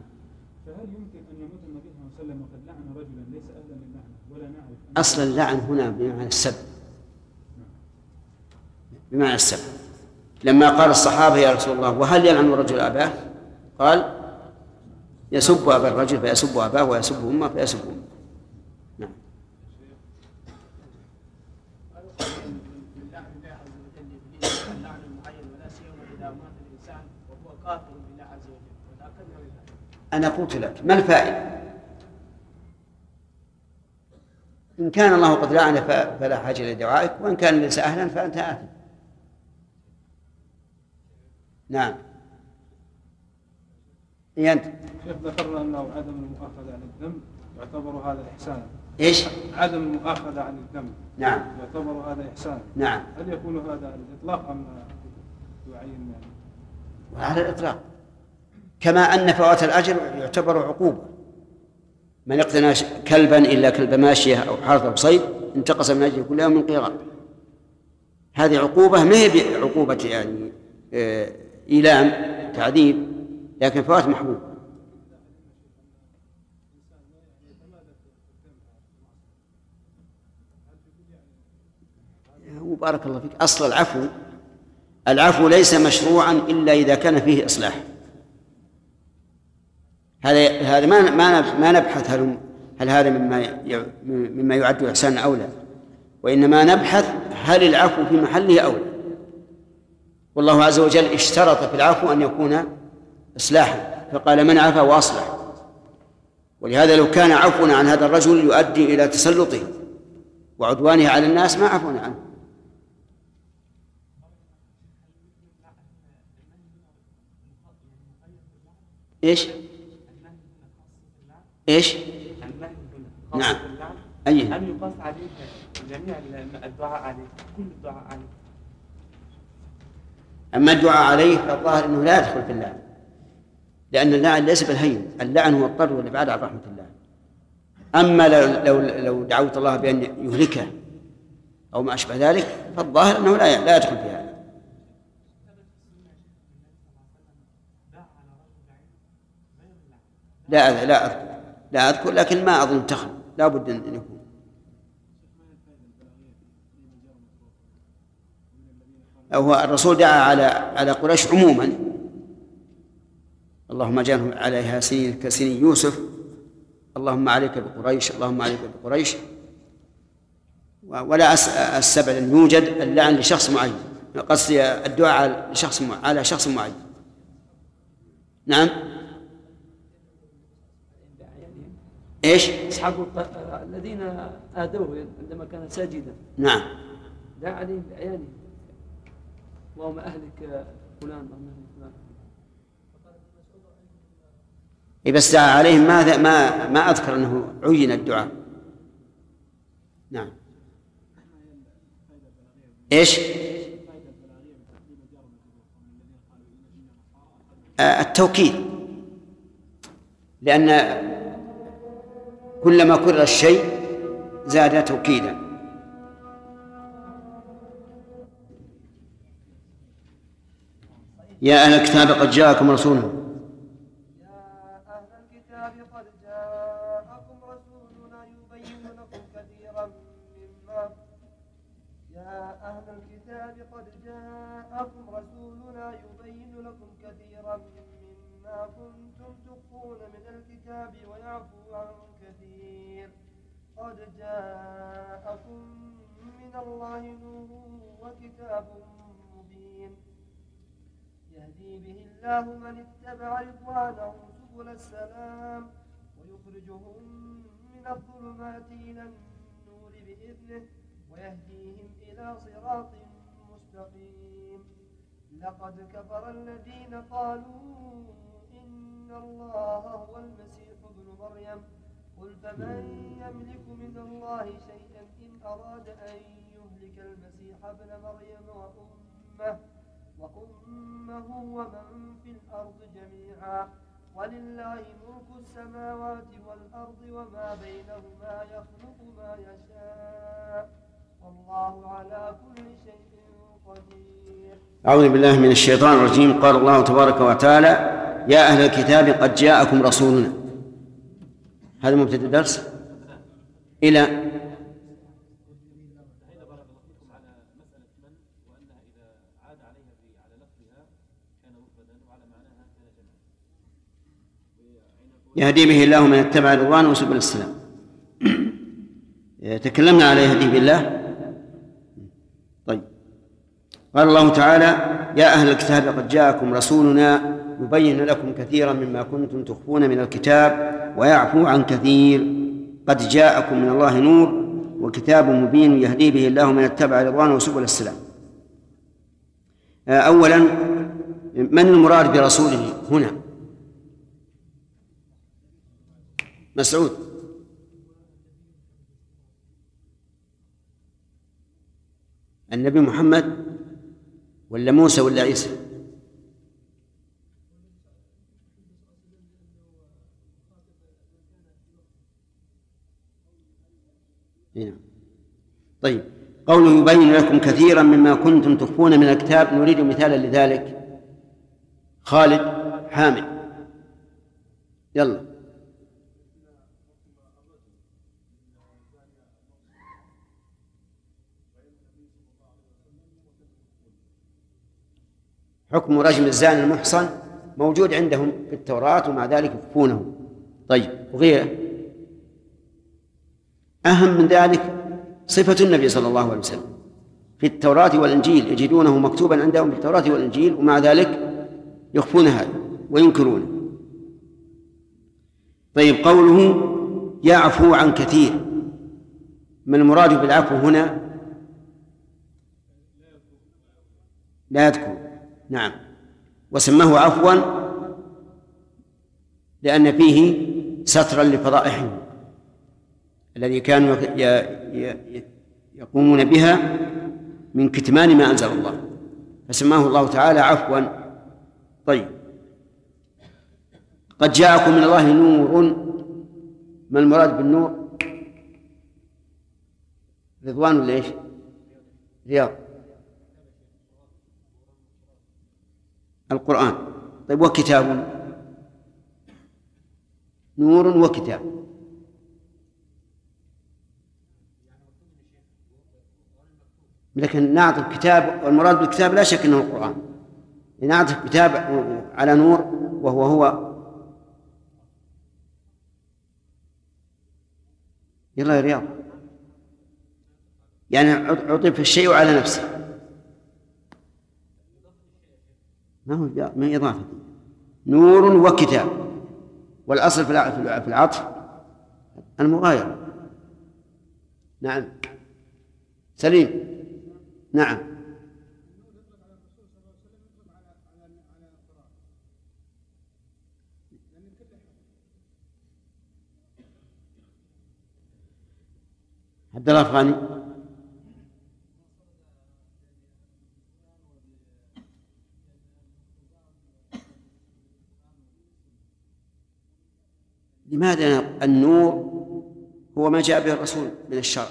فهل يمكن أن يموت النبي صلى الله عليه وسلم وقد لعن رجلا ليس أهلا للعنة ولا نعرف أصل اللعن هنا بمعنى السب. بمعنى السب لما قال الصحابة يا رسول الله وهل يلعن الرجل أباه؟ قال يسب أبا الرجل فيسب أباه ويسب أمه فيسب أمه. أنا قلت لك ما الفائدة؟ إن كان الله قد لعن فلا حاجة إلى دعائك وإن كان ليس أهلا فأنت آثم. نعم. إيه أنت؟ شيخ ذكرنا أنه عدم المؤاخذة عن الذنب يعتبر هذا إحسانا إيش؟ عدم المؤاخذة عن الذنب. نعم. يعتبر هذا إحسانا نعم. هل يكون هذا على الإطلاق أم يعين يعني؟ على الإطلاق. كما أن فوات الأجر يعتبر عقوبة. من اقتنى كلبا إلا كلب ماشية أو حرث أو صيد انتقص من أجله كل يوم من قيراط هذه عقوبة ما هي عقوبة يعني آه، إيلام تعذيب لكن فوات محبوب. بارك الله فيك. أصل العفو العفو ليس مشروعا إلا إذا كان فيه إصلاح. هذا هذا ما ما ما نبحث هل هل هذا مما مما يعد احسانا أو لا. وإنما نبحث هل العفو في محله أو لا. والله عز وجل اشترط في العفو أن يكون اصلاحا. فقال من عفا وأصلح. ولهذا لو كان عفونا عن هذا الرجل يؤدي إلى تسلطه وعدوانه على الناس ما عفونا عنه. إيش؟ إيش؟ نعم. أي هل يقاس عليه جميع الدعاء عليه كل الدعاء عليه أما الدعاء عليه فالظاهر أنه لا يدخل في اللعن. لأن اللعن ليس بالهين اللعن هو الطرد والإبعاد عن رحمة الله. أما لو لو لو دعوت الله بأن يهلكه أو ما أشبه ذلك فالظاهر أنه لا لا يدخل في هذا. لا لا أذكر. لا أذكر لكن ما أظن تخل لا بد أن يكون. هو الرسول دعا على على قريش عموما. اللهم اجعلهم عليها سنين كسنين. يوسف اللهم عليك بقريش اللهم عليك بقريش. ولا استبعد ان يوجد اللعن لشخص معين. قصدي الدعاء لشخص على شخص معين. نعم؟ إيش؟ أصحاب الذين آذوه عندما كان ساجدا. نعم. دعا عليهم بأعيانهم. اللهم أهلك فلان اللهم أهلك فلان. اي بس عليهم. ما ما ما أذكر أنه عين الدعاء. نعم. إيش؟ آه، التوكيد. لأن كلما كرر الشيء زاد توكيدا. يا أهل الكتاب قد جاءكم رسولنا جاءكم من الله نور وكتاب يهدي به الله من اتبع رضوانه سبل السلام ويخرجهم من الظلمات إلى النور بإذنه ويهديهم إلى صراط مستقيم. لقد كفر الذين قالوا إن الله هو المسيح ابن مريم. قل فمن يملك من الله شيئا إن أراد أن يهلك المسيح ابن مريم وأمه وأمه ومن في الأرض جميعا. ولله ملك السماوات والأرض وما بينهما يخلق ما يشاء. والله على كل شيء قدير. أعوذ بالله من الشيطان الرجيم. قال الله تبارك وتعالى يا أهل الكتاب قد جاءكم رسولنا. هذا مبتدأ الدرس إلى يهدي به الله من اتبع رضوانه وسبل السلام. تكلمنا على يهدي بالله. طيب. قال الله تعالى يا أهل الكتاب قد جاءكم رسولنا يبين لكم كثيرا مما كنتم تخفون من الكتاب ويعفو عن كثير. قد جاءكم من الله نور وكتاب مبين يهدي به الله من اتبع رضوانه سبل السلام. أولا من المراد برسوله هنا؟ مسعود. النبي محمد ولا موسى ولا عيسى؟ هنا. طيب قوله يبين لكم كثيرا مما كنتم تخفون من الكتاب نريد مثالا لذلك. خالد حامد. يلا. حكم رجم الزاني المحصن موجود عندهم في التوراة ومع ذلك يخفونه طيب وغيره؟ أهم من ذلك صفة النبي صلى الله عليه وسلم. في التوراة والإنجيل يجدونه مكتوبا عندهم في التوراة والإنجيل ومع ذلك يخفون هذا وينكرونه. طيب قوله يعفو عن كثير. ما المراد بالعفو هنا؟ لا يذكر. نعم. وسماه عفوا لأن فيه سترا لفضائحهم الذي كانوا يقومون بها من كتمان ما أنزل الله. فسماه الله تعالى عفوا. طيب. قد جاءكم من الله نور. ما المراد بالنور؟ رضوان ولا إيش؟ رياض. القرآن. طيب وكتاب؟ نور وكتاب. لكن نعطي الكتاب والمراد بالكتاب لا شك إنه القرآن. نعطي الكتاب على نور وهو هو. يلا يا رياض. يعني عطف الشيء على نفسه. ما هو ما إضافة. نور وكتاب. والأصل في العطف المغايرة. نعم. سليم. نعم. عبد الله لماذا النور هو ما جاء به الرسول من الشرع